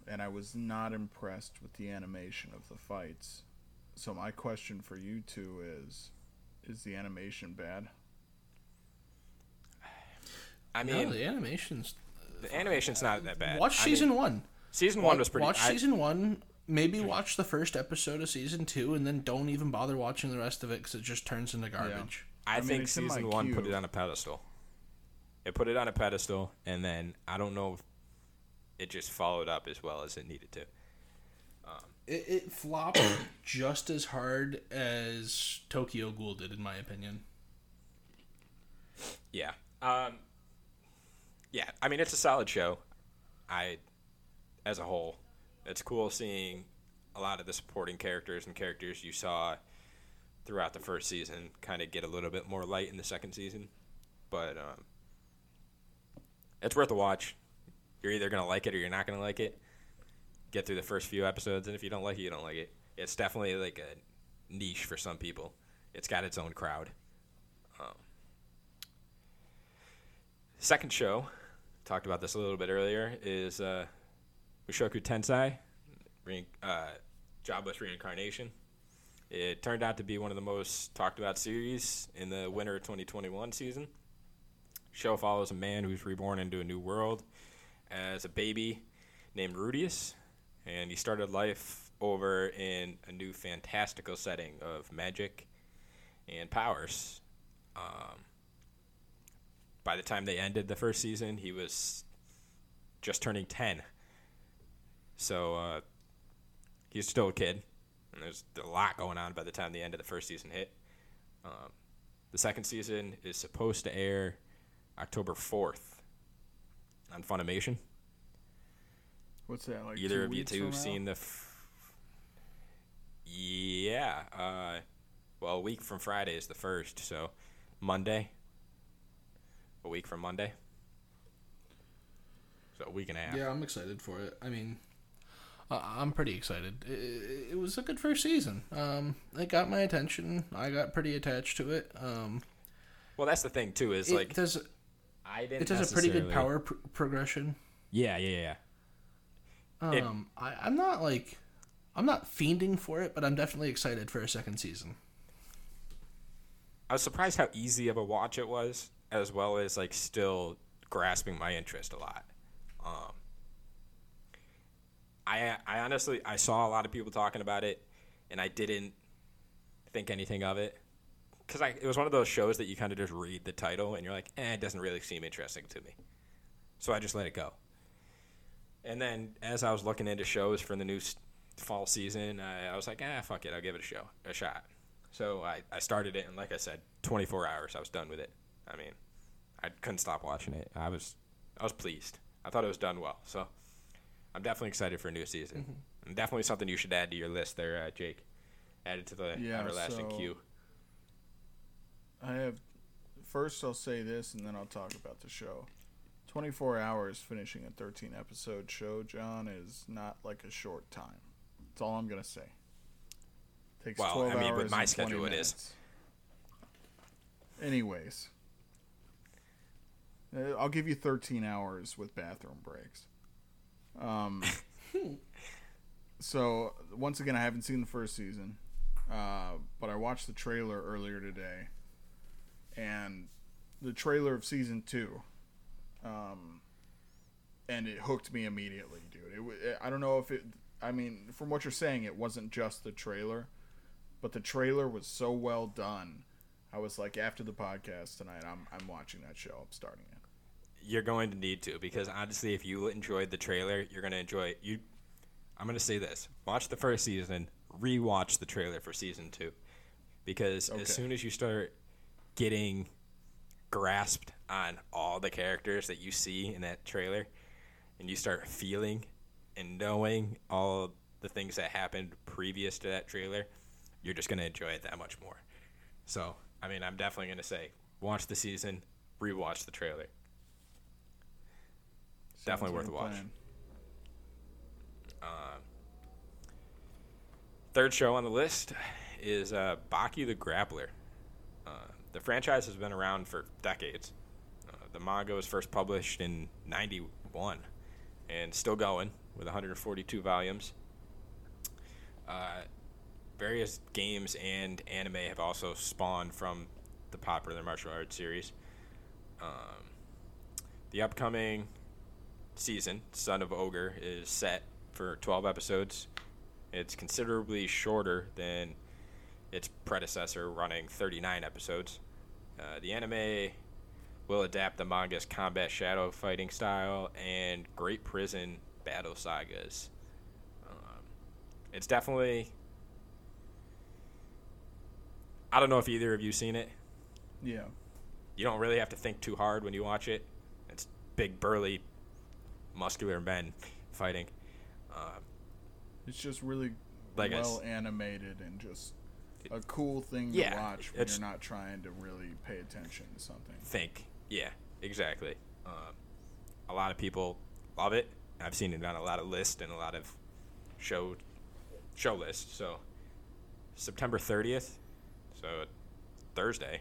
and I was not impressed with the animation of the fights. So my question for you two is: Is the animation bad? I no, mean, the animations. the animation's not that bad. Watch I mean, season one. season one was pretty. Watch I- season one. Maybe watch the first episode of season two, and then don't even bother watching the rest of it because it just turns into garbage. I, I mean, think it's season one put it on a pedestal. It put it on a pedestal, and then I don't know if it just followed up as well as it needed to. It, it flopped *coughs* just as hard as Tokyo Ghoul did, in my opinion. Yeah. Um, yeah. I mean, it's a solid show. I, as a whole, it's cool seeing a lot of the supporting characters and characters you saw throughout the first season kind of get a little bit more light in the second season. But um, it's worth a watch. You're either gonna like it or you're not gonna like it. Get through the first few episodes, and if you don't like it, you don't like it. It's definitely like a niche for some people. It's got its own crowd. Um, second show, talked about this a little bit earlier, is uh, Mushoku Tensei, re- uh, Jobless Reincarnation. It turned out to be one of the most talked about series in the winter 2021 season. Show follows a man who's reborn into a new world as a baby named Rudeus, and he started life over in a new fantastical setting of magic and powers. Um, by the time they ended the first season, he was just turning 10. So uh, he's still a kid. And there's a lot going on by the time the end of the first season hit. Um, the second season is supposed to air October 4th on Funimation. What's that like? Either two of you two have seen the. F- yeah. Uh, well, a week from Friday is the first, so Monday. A week from Monday. So a week and a half. Yeah, I'm excited for it. I mean, uh, I'm pretty excited. It, it was a good first season. Um, it got my attention. I got pretty attached to it. Um, Well, that's the thing too. Is it like does I didn't. it does a pretty good power pr- progression. Yeah, yeah, yeah. It- Um, I, I'm not like I'm not fiending for it, but I'm definitely excited for a second season. I was surprised how easy of a watch it was, as well as like still grasping my interest a lot. Um, I I honestly I saw a lot of people talking about it, and I didn't think anything of it because it was one of those shows that you kind of just read the title and you're like, eh, it doesn't really seem interesting to me, so I just let it go. And then as I was looking into shows for the new fall season, I, I was like, ah, fuck it, I'll give it a show, a shot. So I, I started it, and like I said, 24 hours, I was done with it. I mean, I couldn't stop watching it. I was, I was pleased. I thought it was done well. So I'm definitely excited for a new season. Mm-hmm. And definitely something you should add to your list there, uh, Jake. Add it to the Yeah, everlasting so- queue. I have. First, I'll say this, and then I'll talk about the show. 24 hours finishing a 13 episode show, John, is not like a short time. That's all I'm gonna say. Takes Well, 12 I mean, with my schedule, it is. Anyways, Uh, I'll give you 13 hours with bathroom breaks. Um, *laughs* so once again, I haven't seen the first season, uh, but I watched the trailer earlier today, and the trailer of season two, um, and it hooked me immediately, dude. It, I don't know if it. I mean, from what you're saying, it wasn't just the trailer, but the trailer was so well done. I was like, after the podcast tonight, I'm I'm watching that show. I'm starting it. You're going to need to because honestly, if you enjoyed the trailer, you're going to enjoy it. You, I'm going to say this: watch the first season, rewatch the trailer for season two, because Okay. as soon as you start getting grasped on all the characters that you see in that trailer, and you start feeling and knowing all the things that happened previous to that trailer, you're just going to enjoy it that much more. So, I mean, I'm definitely going to say watch the season, rewatch the trailer. Definitely worth a watch. plan. Third show on the list is uh, Baki the Grappler. Uh, the franchise has been around for decades. Uh, the manga was first published in 91 and still going with 142 volumes. Uh, various games and anime have also spawned from the popular martial arts series. Um, the upcoming season, Son of Ogre, is set for 12 episodes. It's considerably shorter than its predecessor, running 39 episodes. Uh, the anime will adapt the manga's combat shadow fighting style and Great Prison battle sagas. Um, it's definitely. I don't know if either of you seen it. Yeah. You don't really have to think too hard when you watch it. It's big, burly, muscular men fighting. Um, It's just really Like well animated and just a cool thing Yeah, to watch when you're not trying to really pay attention to something. think. Yeah, exactly. Um, a lot of people love it. I've seen it on a lot of lists and a lot of show show lists. So September 30th, so Thursday,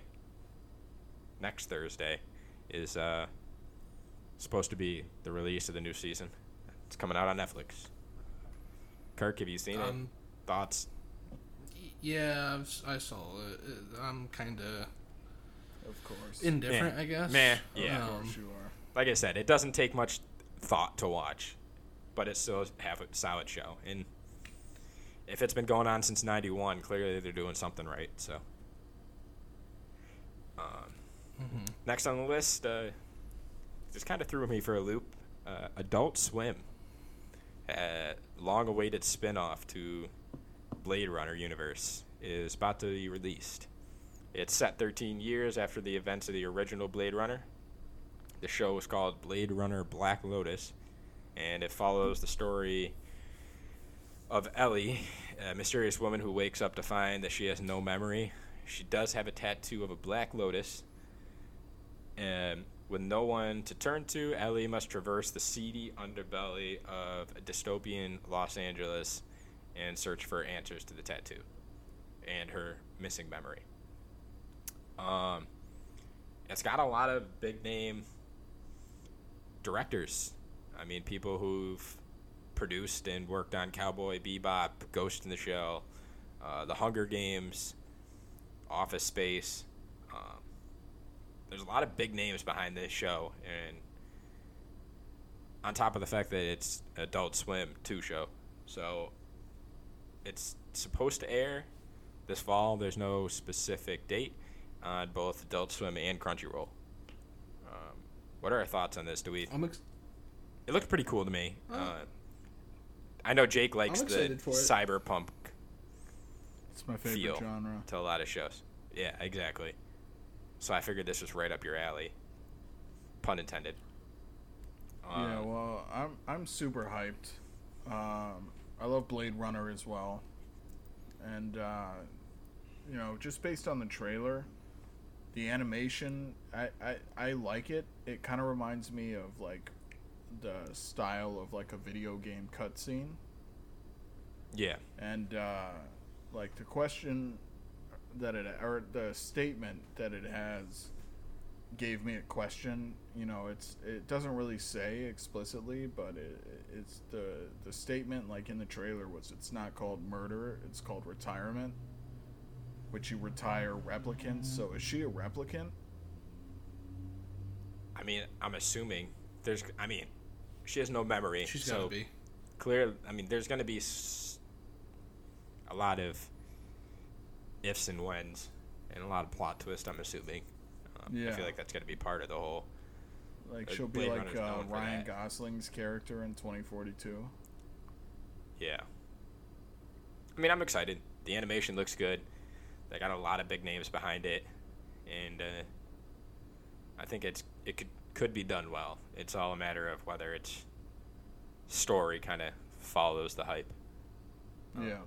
next Thursday, is uh, supposed to be the release of the new season. It's coming out on Netflix. Kirk, have you seen Um, it? Thoughts? Y- yeah, I've, s- I saw it. It- I'm kind of Of course. indifferent, Meh. I guess. Meh, yeah. of Um, course you are. like I said, it doesn't take much thought to watch, but it's still have a solid show. And if it's been going on since '91, clearly they're doing something right. So, um, mhm. next on the list, uh, just kind of threw me for a loop. Uh, Adult Swim, uh, long-awaited spin-off to Blade Runner universe, is about to be released. It's set 13 years after the events of the original Blade Runner. The show is called Blade Runner Black Lotus, and it follows the story of Ellie, a mysterious woman who wakes up to find that she has no memory. She does have a tattoo of a black lotus, and with no one to turn to, Ellie must traverse the seedy underbelly of a dystopian Los Angeles and search for answers to the tattoo and her missing memory. Um, it's got a lot of big name directors. I mean, people who've produced and worked on Cowboy Bebop, Ghost in the Shell, uh, The Hunger Games, Office Space. Um, there's a lot of big names behind this show, and on top of the fact that it's Adult Swim 2 show, so it's supposed to air this fall. There's no specific date on both Adult Swim and Crunchyroll. Um, what are our thoughts on this? Do we? I'm ex- It looked pretty cool to me. Oh. Uh, I know Jake likes the excited for it. cyberpunk It's my favorite feel genre. to a lot of shows. Yeah, exactly. So I figured this was right up your alley. Pun intended. yeah, Um, well, I'm I'm super hyped. Um, I love Blade Runner as well, and uh, you know, just based on the trailer, the animation, I I, I like it. It kind of reminds me of like the style of like a video game cutscene, yeah. and uh, like the question that it or the statement that it has gave me a question. You know, it's it doesn't really say explicitly, but it, it's the the statement like in the trailer was it's not called murder, it's called retirement, which you retire replicants. So is she a replicant? I mean, I'm assuming there's. I mean, she has no memory. She's so gotta be. clear. I mean, there's gonna be s- a lot of ifs and whens, and a lot of plot twist. I'm assuming. Um, I feel like that's gonna be part of the whole. Like Uh, she'll be like uh, Ryan. Gosling's character in 2042. Yeah. I mean, I'm excited. The animation looks good. They got a lot of big names behind it, and uh, I think it's it could could be done well. It's all a matter of whether its story kind of follows the hype. Oh. Yeah.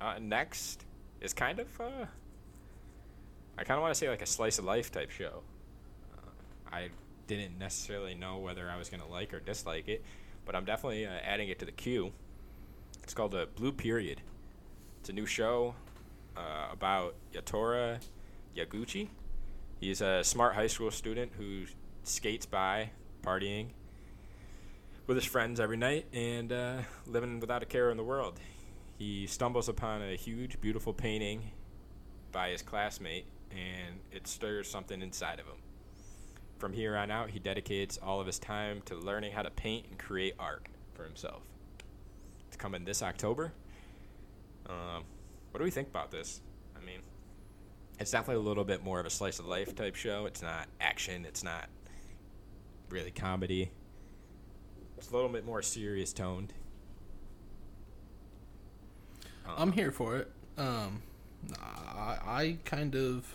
Uh, next is kind of uh, I kind of want to say like a slice of life type show. Uh, I didn't necessarily know whether I was gonna like or dislike it, but I'm definitely uh, adding it to the queue. It's called a Blue Period. It's a new show uh, about Yatora Yaguchi. He's a smart high school student who skates by partying with his friends every night and uh, living without a care in the world. He stumbles upon a huge, beautiful painting by his classmate, and it stirs something inside of him. From here on out, he dedicates all of his time to learning how to paint and create art for himself. It's coming this October. Um, what do we think about this? I mean, it's definitely a little bit more of a slice of life type show. It's not action. It's not really comedy. It's a little bit more serious toned. Uh, I'm here for it. Um, I, I kind of.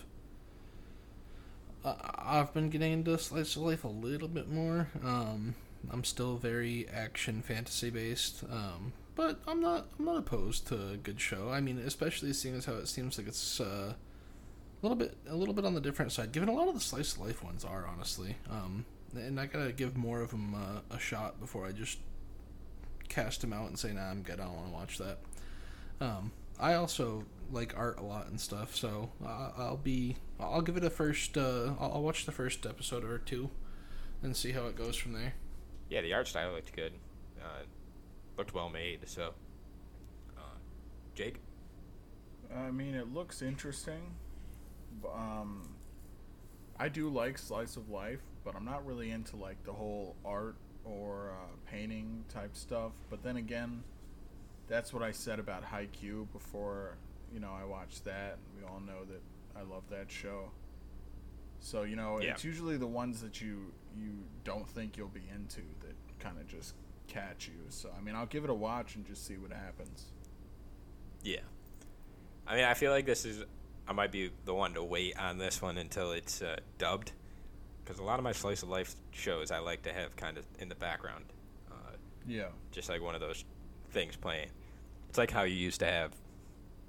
I've been getting into slice of life a little bit more. Um, I'm still very action fantasy based. Um, but I'm not. I'm not opposed to a good show. I mean, especially seeing as how it seems like it's uh, a little bit, a little bit on the different side. Given a lot of the slice of life ones are honestly. Um, and I gotta give more of them uh, a shot before I just cast them out and say, "Nah, I'm good. I don't want to watch that." Um, I also like art a lot and stuff, so uh, I'll be I'll give it a first. Uh, I'll, I'll watch the first episode or two, and see how it goes from there. yeah, the art style looked good. Uh, looked well made. So, uh, Jake, I mean, it looks interesting. Um, I do like slice of life, but I'm not really into like the whole art or uh, painting type stuff. But then again, that's what I said about Haikyuu before. You know, I watched that. and We all know that I love that show. So you know, Yeah. it's usually the ones that you you don't think you'll be into that kind of just catch you. So I mean, I'll give it a watch and just see what happens. yeah. I mean, I feel like this is. I might be the one to wait on this one until it's uh, dubbed, because a lot of my slice of life shows I like to have kind of in the background, uh, Yeah. just like one of those things playing. It's like how you used to have,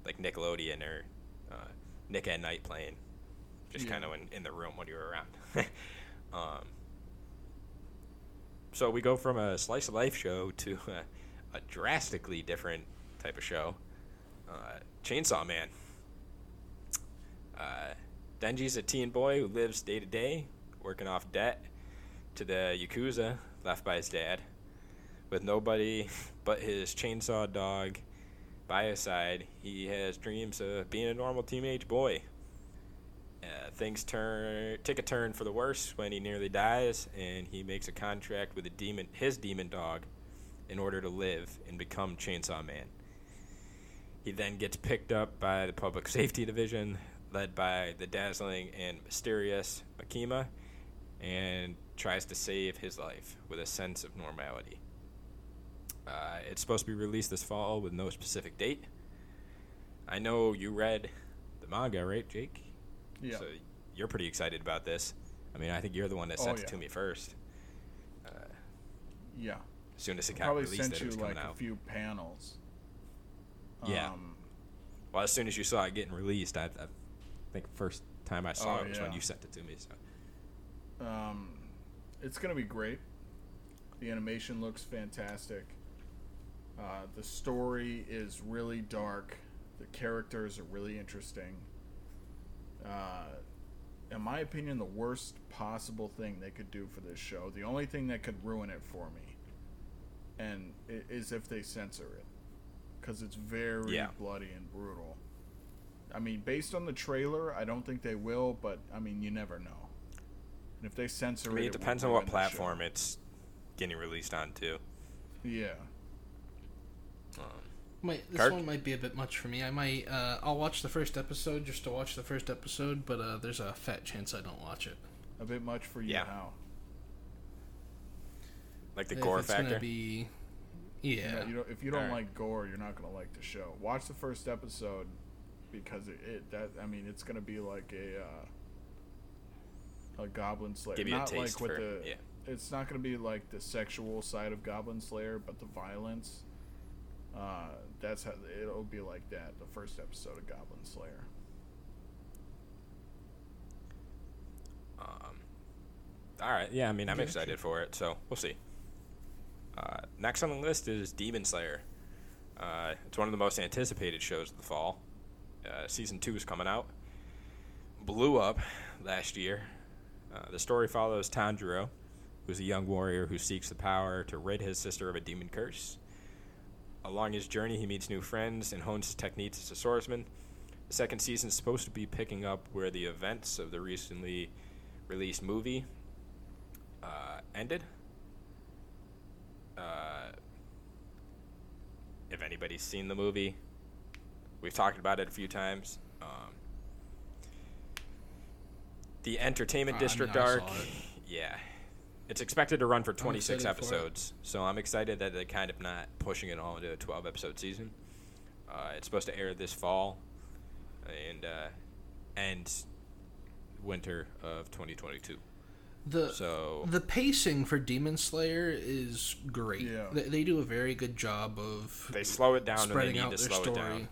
like Nickelodeon or uh, Nick at Night playing, just Yeah. kind of in, in the room when you were around. *laughs* um, so we go from a slice of life show to a, a drastically different type of show, uh, Chainsaw Man. Uh, Denji's a teen boy who lives day to day, working off debt to the Yakuza left by his dad. With nobody *laughs* but his chainsaw dog by his side, he has dreams of being a normal teenage boy. Uh, things turn take a turn for the worse when he nearly dies, and he makes a contract with a demon, his demon dog, in order to live and become Chainsaw Man. He then gets picked up by the Public Safety Division, led by the dazzling and mysterious Makima, and tries to save his life with a sense of normality. Uh, it's supposed to be released this fall with no specific date. I know you read the manga, right, Jake? Yeah. So you're pretty excited about this. I mean, I think you're the one that Oh, sent it to me first. Uh, Yeah. as soon as it got Probably released, sent it you was like coming a few panels. Yeah. Um, Well, as soon as you saw it getting released, I, I think first time I saw Oh, it was when you sent it to me. So um, it's gonna be great. The animation looks fantastic. Uh, the story is really dark. The characters are really interesting. Uh, in my opinion, the worst possible thing they could do for this show. The only thing that could ruin it for me, and is if they censor it, because it's very Yeah. bloody and brutal. I mean, based on the trailer, I don't think they will, but I mean, you never know. And if they censor I mean, it, it depends on what ruin the show. platform it's getting released on too. Yeah. Um, Might this Kirk? one might be a bit much for me. I might uh, I'll watch the first episode just to watch the first episode, but uh, there's a fat chance I don't watch it. A bit much for you Yeah. how? like the if gore it's factor. gonna be, yeah, Yeah, you don't, if you don't Alright. like gore, you're not gonna like the show. Watch the first episode because it, it that I mean it's gonna be like a uh, a Goblin Slayer. Give you a not taste like with for- the. yeah. It's not gonna be like the sexual side of Goblin Slayer, but the violence. Uh, that's how it'll be like that. The first episode of Goblin Slayer. Um, all right, yeah, I mean, I'm Okay, excited for it, so we'll see. Uh, next on the list is Demon Slayer. Uh, it's one of the most anticipated shows of the fall. Uh, season two is coming out. Blew up last year. Uh, the story follows Tanjiro, who's a young warrior who seeks the power to rid his sister of a demon curse. Along his journey, he meets new friends and hones his techniques as a swordsman. The second season is supposed to be picking up where the events of the recently released movie uh, ended. Uh, if anybody's seen the movie, we've talked about it a few times. Um, the Entertainment mean, District I saw arc, yeah, it's expected to run for 26 excited for episodes. So I'm excited that they're kind of not pushing it all into a 12 episode season. Uh, it's supposed to air this fall and uh, end winter of 2022. the So the pacing for Demon Slayer is great. Yeah. They, they do a very good job of they slow it down when they need out to their slow story. it down,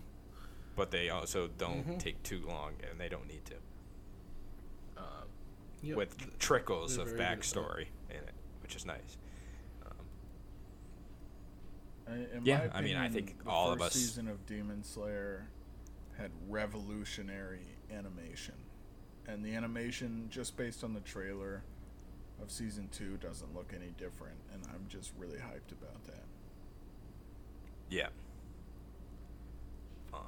but they also don't Mhm. take too long, and they don't need to. Uh, Yep. With trickles they're of very good at backstory in it, which is nice. Um, I- Yeah, my I mean, I think the all of first us- season of Demon Slayer had revolutionary animation, and the animation, just based on the trailer of season two, doesn't look any different, and I'm just really hyped about that. yeah. Um,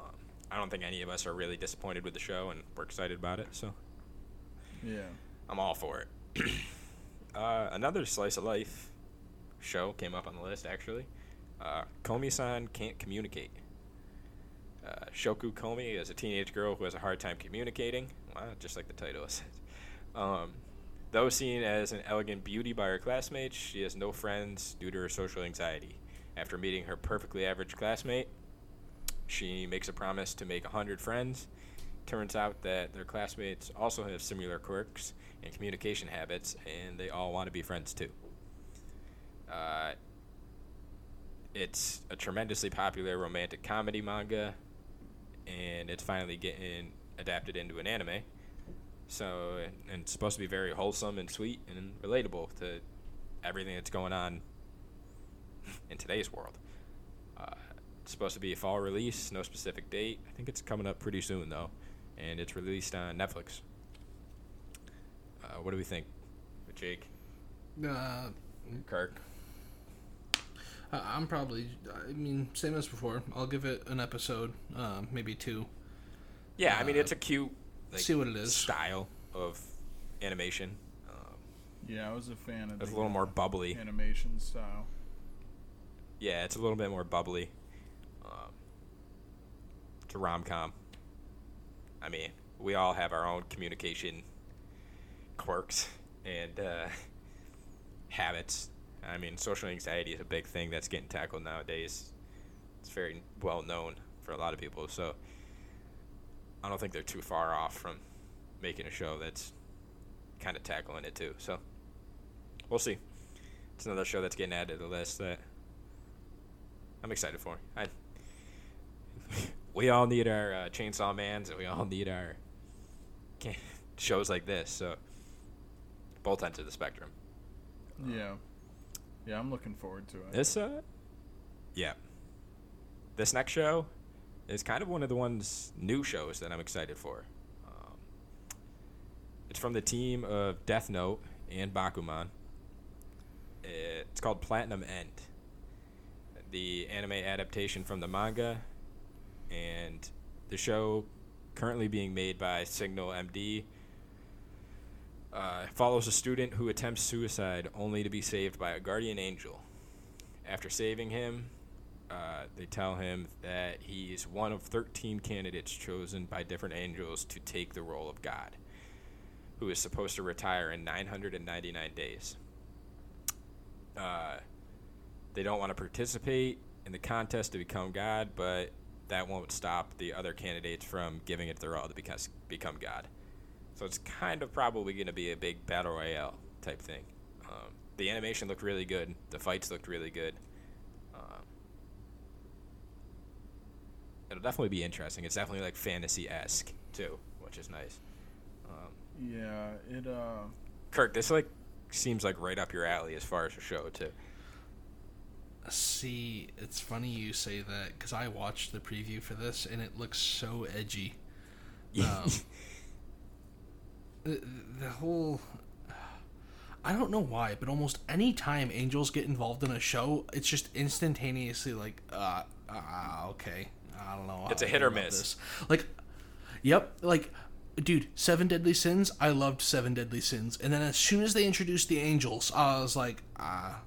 I don't think any of us are really disappointed with the show, and we're excited about it. So Yeah, I'm all for it. *clears throat* uh, another slice of life show came up on the list actually. Uh, Komi-san can't communicate. Uh, Shoko Komi is a teenage girl who has a hard time communicating, just like the title *laughs* says. Um, though seen as an elegant beauty by her classmates, she has no friends due to her social anxiety. After meeting her perfectly average classmate, she makes a promise to make 100 friends. Turns out that their classmates also have similar quirks and communication habits, and they all want to be friends too. Uh, it's a tremendously popular romantic comedy manga, and it's finally getting adapted into an anime. So, and it's supposed to be very wholesome and sweet and relatable to everything that's going on in today's world. Uh, it's supposed to be a fall release, no specific date. I think it's coming up pretty soon though, and it's released on Netflix. Uh, what do we think, Jake, Uh, Kirk? I- I'm probably. I mean, same as before. I'll give it an episode, uh, maybe two. Yeah, I mean Uh, it's a cute like, see what it is. style of animation. Um, yeah, I was a fan of it's a little more bubbly. animation style. Yeah, it's a little bit more bubbly. Um, it's a rom com. I mean, we all have our own communication quirks and uh, habits. I mean, social anxiety is a big thing that's getting tackled nowadays. It's very well known for a lot of people, so I don't think they're too far off from making a show that's kind of tackling it too. So we'll see. It's another show that's getting added to the list that I'm excited for. I, we all need our uh, Chainsaw Mans, and we all need our *laughs* shows like this. So both ends of the spectrum. Yeah, yeah, I'm looking forward to it. This, uh, yeah, this next show is kind of one of the ones new shows that I'm excited for. Um, It's from the team of Death Note and Bakuman. It's called Platinum End. The anime adaptation from the manga, and the show currently being made by Signal MD uh, follows a student who attempts suicide only to be saved by a guardian angel. After saving him, uh, they tell him that he is one of 13 candidates chosen by different angels to take the role of God, who is supposed to retire in 999 days. Uh, they don't want to participate in the contest to become God, but that won't stop the other candidates from giving it their all to become, become God. So it's kind of probably going to be a big battle royale type thing. Um, the animation looked really good. The fights looked really good. Um, it'll definitely be interesting. It's definitely like fantasy esque too, which is nice. Um, Yeah, it uh Kirk, this like seems like right up your alley as far as the show too. See, it's funny you say that because I watched the preview for this and it looks so edgy. *laughs* Um, the, the whole. I don't know why, but almost any time angels get involved in a show, it's just instantaneously like, uh, uh okay, I don't know. It's a hit or miss. this. Like, yep, like, dude, Seven Deadly Sins. I loved Seven Deadly Sins, and then as soon as they introduced the angels, I was like, ah,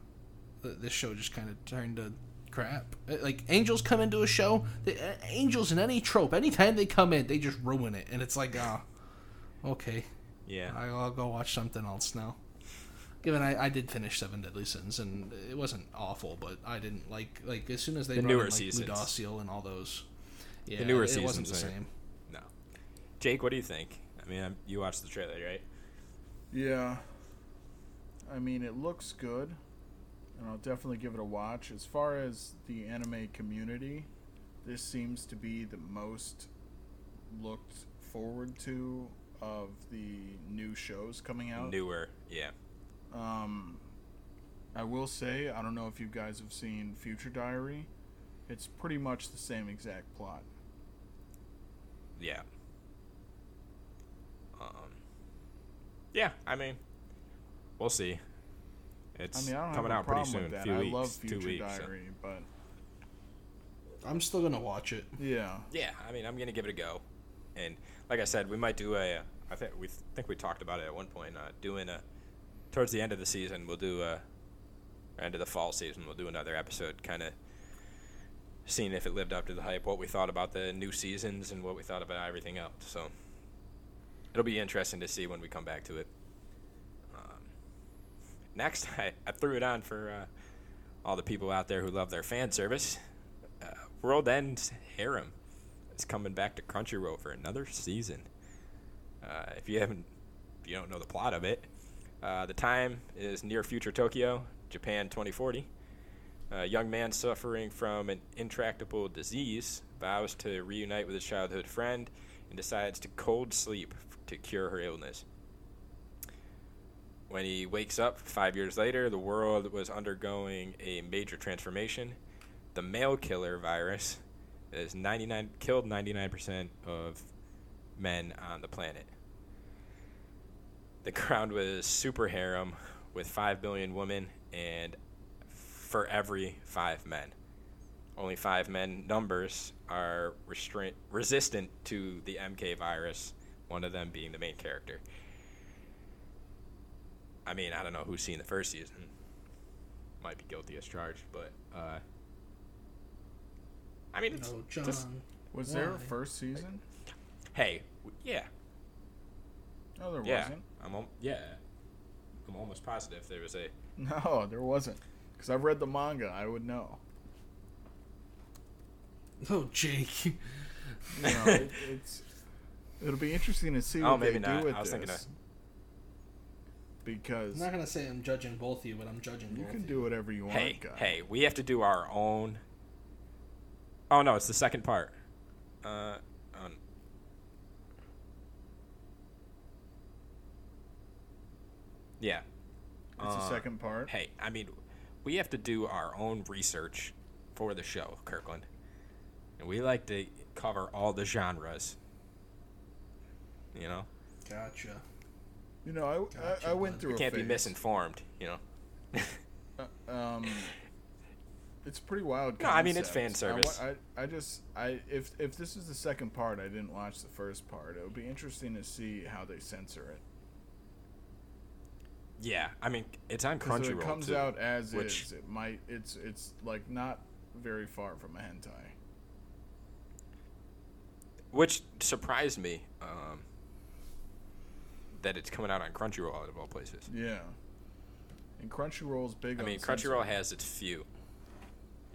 th- this show just kind of turned to crap. Uh, Like angels come into a show, the, uh, angels in any trope, anytime they come in, they just ruin it, and it's like, ah, okay, Yeah. I- I'll go watch something else now. Given I, I did finish Seven Deadly Sins, and it wasn't awful, but I didn't like like as soon as they The brought newer in, like, seasons. Ludociel and all those. Yeah, the newer it wasn't seasons the same. No. Jake, what do you think? I mean, I'm, you watched the trailer, right? yeah. I mean, it looks good, and I'll definitely give it a watch. As far as the anime community, this seems to be the most looked forward to of the new shows coming out. Newer, yeah. Um, I will say, I don't know if you guys have seen Future Diary. It's pretty much the same exact plot. Yeah. Um. Yeah, I mean, we'll see. It's I mean, I don't coming have out pretty soon. with. Few I weeks, love two Future weeks. so- Diary, but I'm still gonna watch it. yeah, Yeah, I mean, I'm gonna give it a go, and like I said, we might do a. I think we think we talked about it at one point. Uh, doing a towards the end of the season, we'll do a end of the fall season. We'll do another episode, kind of seeing if it lived up to the hype, what we thought about the new seasons, and what we thought about everything else. So it'll be interesting to see when we come back to it. Um, next, *laughs* I, I threw it on for uh, all the people out there who love their fan service. Uh, World End Harem is coming back to Crunchyroll for another season. Uh, if you haven't, if you don't know the plot of it, uh, the time is near future Tokyo, Japan 2040. A young man suffering from an intractable disease vows to reunite with his childhood friend and decides to cold sleep to cure her illness. When he wakes up five years later, the world was undergoing a major transformation. The male killer virus has 99 killed 99% of men on the planet. The ground was super harem with 5 billion women and for every 5 men. Only 5 men numbers are restraint resistant to the MK virus, one of them being the main character. I mean, I don't know who's seen the first season. Might be guilty as charged, but uh I mean, it's No, John. just was there a first season? hey, yeah, No, there yeah. wasn't. I'm al- yeah. I'm almost positive there was a *laughs* No, there wasn't. Because I've read the manga, I would know. Oh, Jake. You know, it, it's it'll be interesting to see Oh, what maybe they not. do with I was this. thinking of- because I'm not gonna say I'm judging both of you, but I'm judging you both. can do whatever you want, hey, guy. hey, we have to do our own. Oh no, it's the second part. Uh, um, yeah. It's the Uh, second part. Hey, I mean, we have to do our own research for the show, Kirkland, and we like to cover all the genres. You know. Gotcha. You know, I, Gotcha, I, I went through. We a can't be misinformed, you know. Uh, um, *laughs* it's pretty wild. No, I mean, it's fan concept. I service. I, I, just I if if this is the second part, I didn't watch the first part. It would be interesting to see how they censor it. Yeah, I mean, it's on Crunchyroll it comes too, out as which- is, it might. It's it's like not very far from a hentai. which surprised me um, that it's coming out on Crunchyroll out of all places. Yeah. And Crunchyroll's big. I mean. Crunchyroll has its few.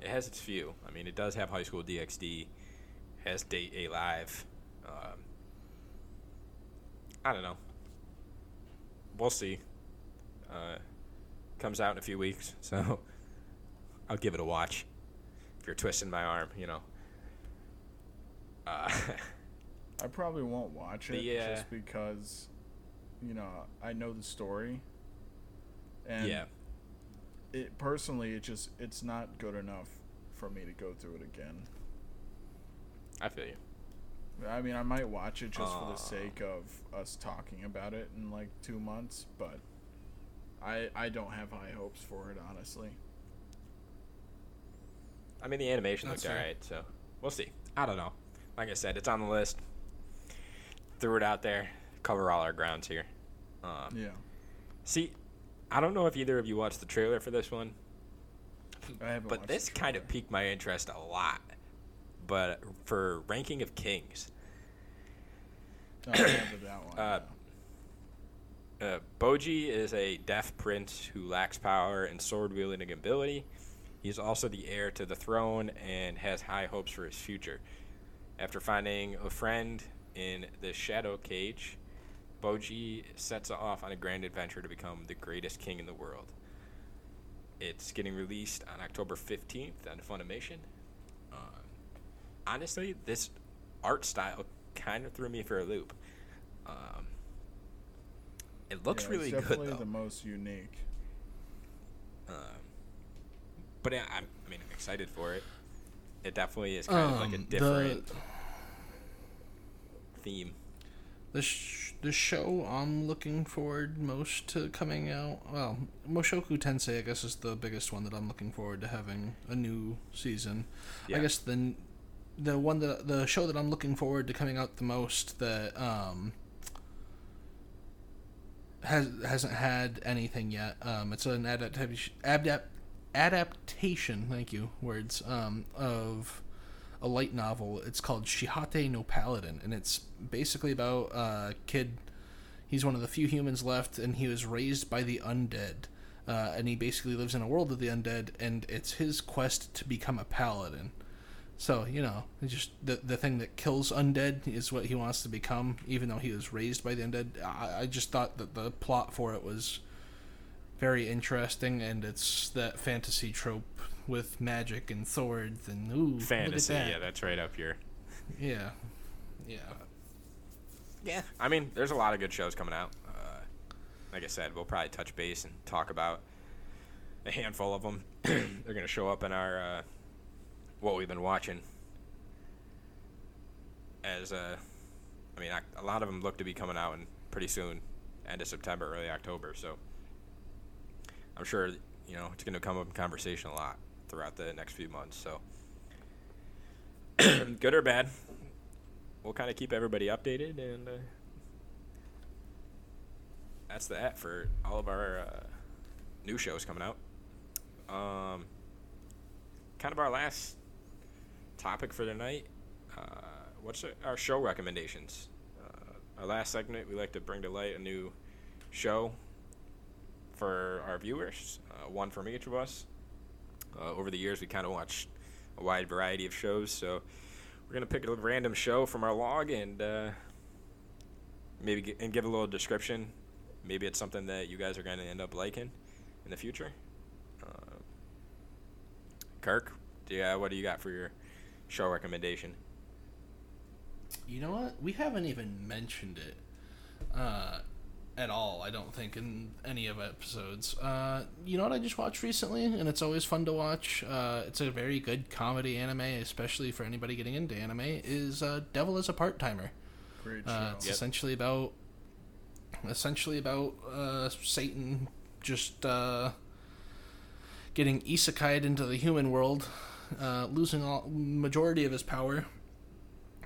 It has its few. I mean, it does have High School DxD, has Date A Live. Um, I don't know. We'll see. Uh, comes out in a few weeks, *laughs* so I'll give it a watch. If you're twisting my arm, you know. Uh, *laughs* I probably won't watch it The, uh, just because, you know, I know the story. And yeah. it personally, it just it's not good enough for me to go through it again. I feel you. I mean, I might watch it just for the sake of us talking about it in like two months, but I I don't have high hopes for it, honestly. I mean, the animation That's looked fair. alright, so we'll see. I don't know. Like I said, it's on the list. Threw it out there. Cover all our grounds here. Um, Yeah, See, I don't know if either of you watched the trailer for this one, I haven't. but this the kind of piqued my interest a lot. But for ranking of kings, Oh, I remember that one. Uh, uh, Bojji is a deaf prince who lacks power and sword wielding ability. He's also the heir to the throne and has high hopes for his future. After finding a friend in the Shadow Kage, Bojji sets off on a grand adventure to become the greatest king in the world. It's getting released on October 15th on Funimation. Uh, honestly, this art style kind of threw me for a loop. Um, it looks Yeah, really it's good definitely though. the most unique. Um, but I'm, I mean, I'm excited for it. It definitely is kind of like a Um, different The, theme. the, sh- the show I'm looking forward most to coming out. Well, Mushoku Tensei, I guess, is the biggest one that I'm looking forward to having a new season. Yeah. I guess the the one that the show that I'm looking forward to coming out the most that um has hasn't had anything yet. Um, it's an adaptation adapt, adaptation. Thank you words um, of a light novel. It's called Saihate no Paladin, and it's basically about a kid. He's one of the few humans left, and he was raised by the undead. Uh, and he basically lives in a world of the undead, and it's his quest to become a paladin. So you know, just the the thing that kills undead is what he wants to become, even though he was raised by the undead. I, I just thought that the plot for it was very interesting, and it's that fantasy trope with magic and swords and ooh, Fantasy, that. yeah, that's right up here. yeah, yeah. Yeah, I mean, there's a lot of good shows coming out. Uh, like I said, we'll probably touch base and talk about a handful of them. *clears throat* They're gonna show up in our uh, what we've been watching. As uh, I mean, a lot of them look to be coming out in pretty soon, end of September, early October. So I'm sure you know it's gonna come up in conversation a lot throughout the next few months. So *clears throat* good or bad, we'll kind of keep everybody updated and uh, that's that for all of our uh, new shows coming out um, kind of our last topic for tonight uh, what's our- show recommendations uh, our last segment we like to bring to light a new show for our viewers uh, one from each of us uh, over the years we kind of watched a wide variety of shows so we're gonna pick a random show from our log and uh, maybe gi- and give a little description. Maybe it's something that you guys are gonna end up liking in the future. Uh, Kirk, uh, what do you got for your show recommendation? You know what? We haven't even mentioned it uh, at all. I don't think in any of episodes. Uh, you know what I just watched recently, and it's always fun to watch. Uh, it's a very good comedy anime, especially for anybody getting into anime. Is uh, Devil is a Part Timer. Great show. Uh, it's Yep. essentially about essentially about uh, Satan just uh, getting isekai'd into the human world, uh, losing all majority of his power,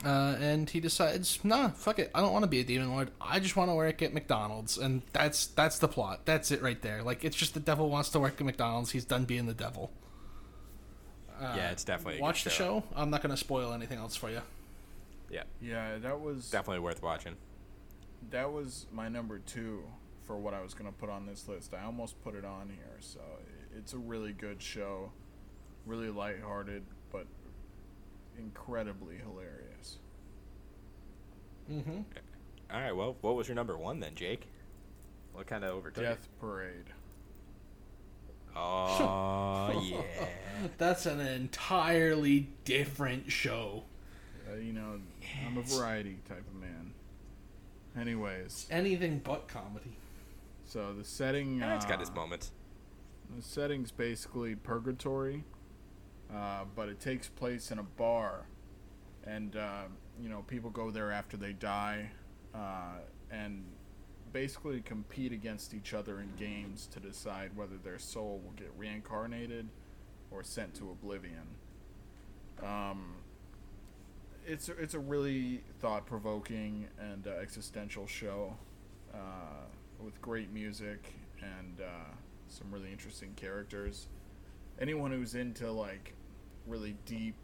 uh, and he decides, nah, fuck it, I don't want to be a demon lord. I just want to work at McDonald's, and that's that's the plot. That's it right there. Like it's just the devil wants to work at McDonald's. He's done being the devil. Uh, yeah, it's definitely a good watch the show. I'm not gonna spoil anything else for you. Yeah, Yeah, that was definitely worth watching. that was my number two for what I was gonna put on this list. I almost put it on here, so it's a really good show, really lighthearted, but incredibly hilarious. Mm-hmm. All right, well, what was your number one then, Jake? What kind of overtook? it? Death Parade. Oh *laughs* yeah. That's an entirely different show. Uh, you know, I'm a variety type of man. Anyways, Anything but comedy. so the setting. Yeah, it's got its uh, moments. The setting's basically purgatory, uh, but it takes place in a bar, and uh, you know people go there after they die, uh, and basically compete against each other in games to decide whether their soul will get reincarnated or sent to oblivion. Um, it's a, it's a really thought provoking and uh, existential show uh, with great music and some really interesting characters. Anyone who's into like really deep,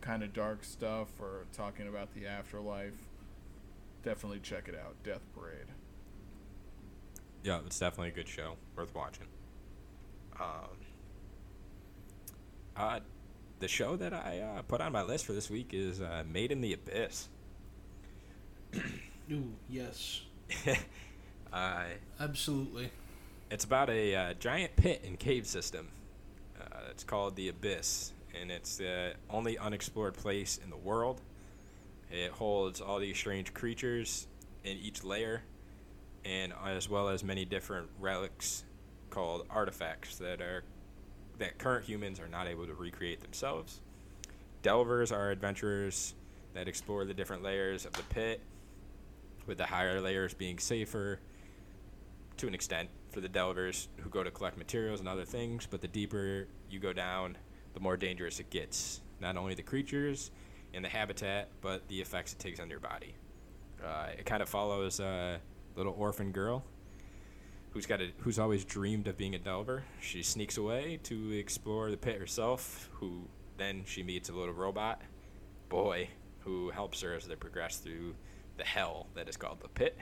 kind of dark stuff or talking about the afterlife, definitely check it out. Death Parade. Yeah, it's definitely a good show, worth watching. Um, uh, the show that I uh, put on my list for this week is uh, Made in the Abyss. Ooh, yes. *laughs* uh, Absolutely. it's about a uh, giant pit and cave system. Uh, it's called the Abyss, and it's the only unexplored place in the world. It holds all these strange creatures in each layer, and as well as many different relics called artifacts that are that current humans are not able to recreate themselves. Delvers are adventurers that explore the different layers of the pit, with the higher layers being safer to an extent for the delvers who go to collect materials and other things, but the deeper you go down, the more dangerous it gets. Not only the creatures and the habitat, but the effects it takes on your body. Uh, it kind of follows a little orphan girl who's got a, who's always dreamed of being a delver. She sneaks away to explore the pit herself. Who then she meets a little robot boy who helps her as they progress through the hell that is called the pit.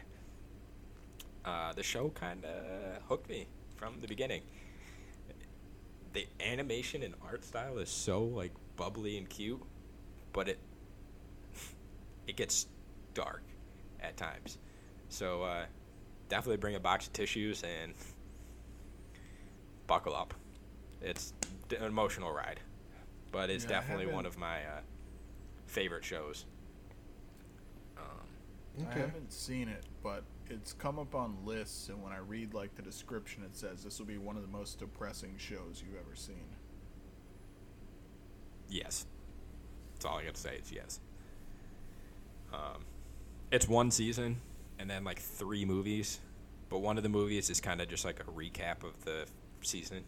Uh, the show kind of hooked me from the beginning. The animation and art style is so like bubbly and cute, but it *laughs* it gets dark at times. So uh, definitely bring a box of tissues and *laughs* buckle up. It's an emotional ride, but it's Yeah, definitely one of my uh, favorite shows. Um, I haven't seen it, but it's come up on lists, and when I read like the description, it says this will be one of the most depressing shows you've ever seen. Yes. That's all I got to say It's yes. Um, it's one season and then like three movies, but one of the movies is kind of just like a recap of the season.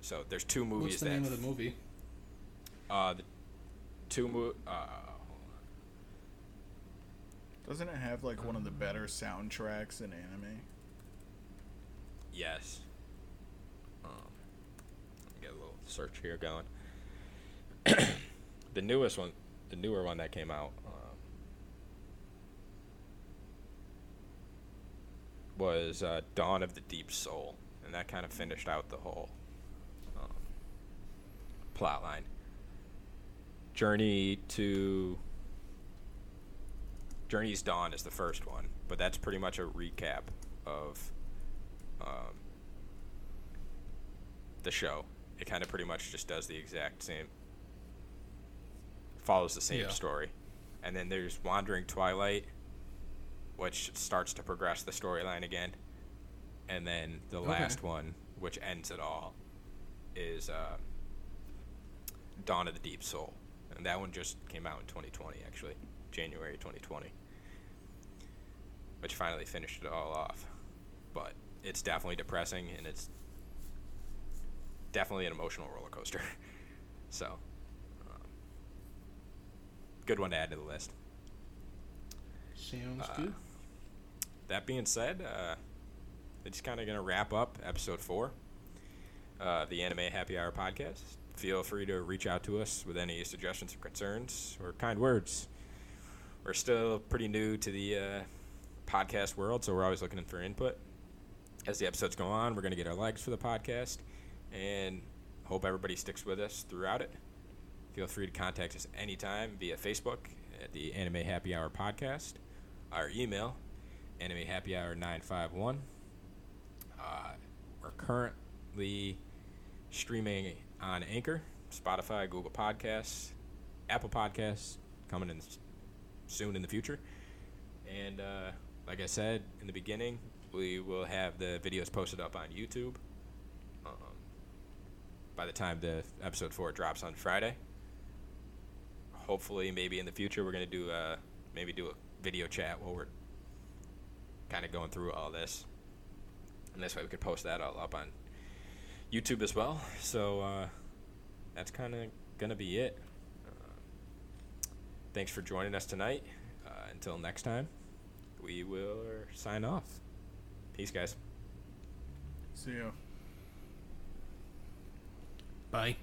So there's two movies What's the that name of the movie? uh the two mo- uh Doesn't it have like one of the better soundtracks in anime? yes. Um, get a little search here going. *coughs* the newest one, the newer one that came out. Um, was uh, Dawn of the Deep Soul, and that kind of finished out the whole um. Journey to Journey's Dawn is the first one, but that's pretty much a recap of um, the show. It kind of pretty much just does the exact same, follows the same Yeah. story. And then there's Wandering Twilight, which starts to progress the storyline again. And then the Okay. last one, which ends it all, is uh, Dawn of the Deep Soul. And that one just came out in 2020, actually, January 2020. Which finally finished it all off. But it's definitely depressing, and it's definitely an emotional roller coaster. *laughs* so, um, good one to add to the list. Sounds Uh, good. That being said, uh, it's kind of going to wrap up episode four, uh, the Anime Happy Hour podcast. Feel free to reach out to us with any suggestions or concerns or kind words. We're still pretty new to the uh, podcast world, so we're always looking for input. As the episodes go on, we're going to get our legs for the podcast and hope everybody sticks with us throughout it. Feel free to contact us anytime via Facebook at the Anime Happy Hour podcast, our email, animehappyhour951. Uh, we're currently streaming on Anchor, Spotify, Google Podcasts, Apple Podcasts, coming in soon in the future. And uh, like I said in the beginning, we will have the videos posted up on YouTube um, by the time the episode four drops on Friday. Hopefully, maybe in the future, we're gonna do uh, maybe do a video chat while we're kind of going through all this, and this way we can post that all up on YouTube as well. So uh, that's kind of gonna be it. Uh, thanks for joining us tonight. Uh, until next time, we will sign off. Peace, guys. See you. Bye.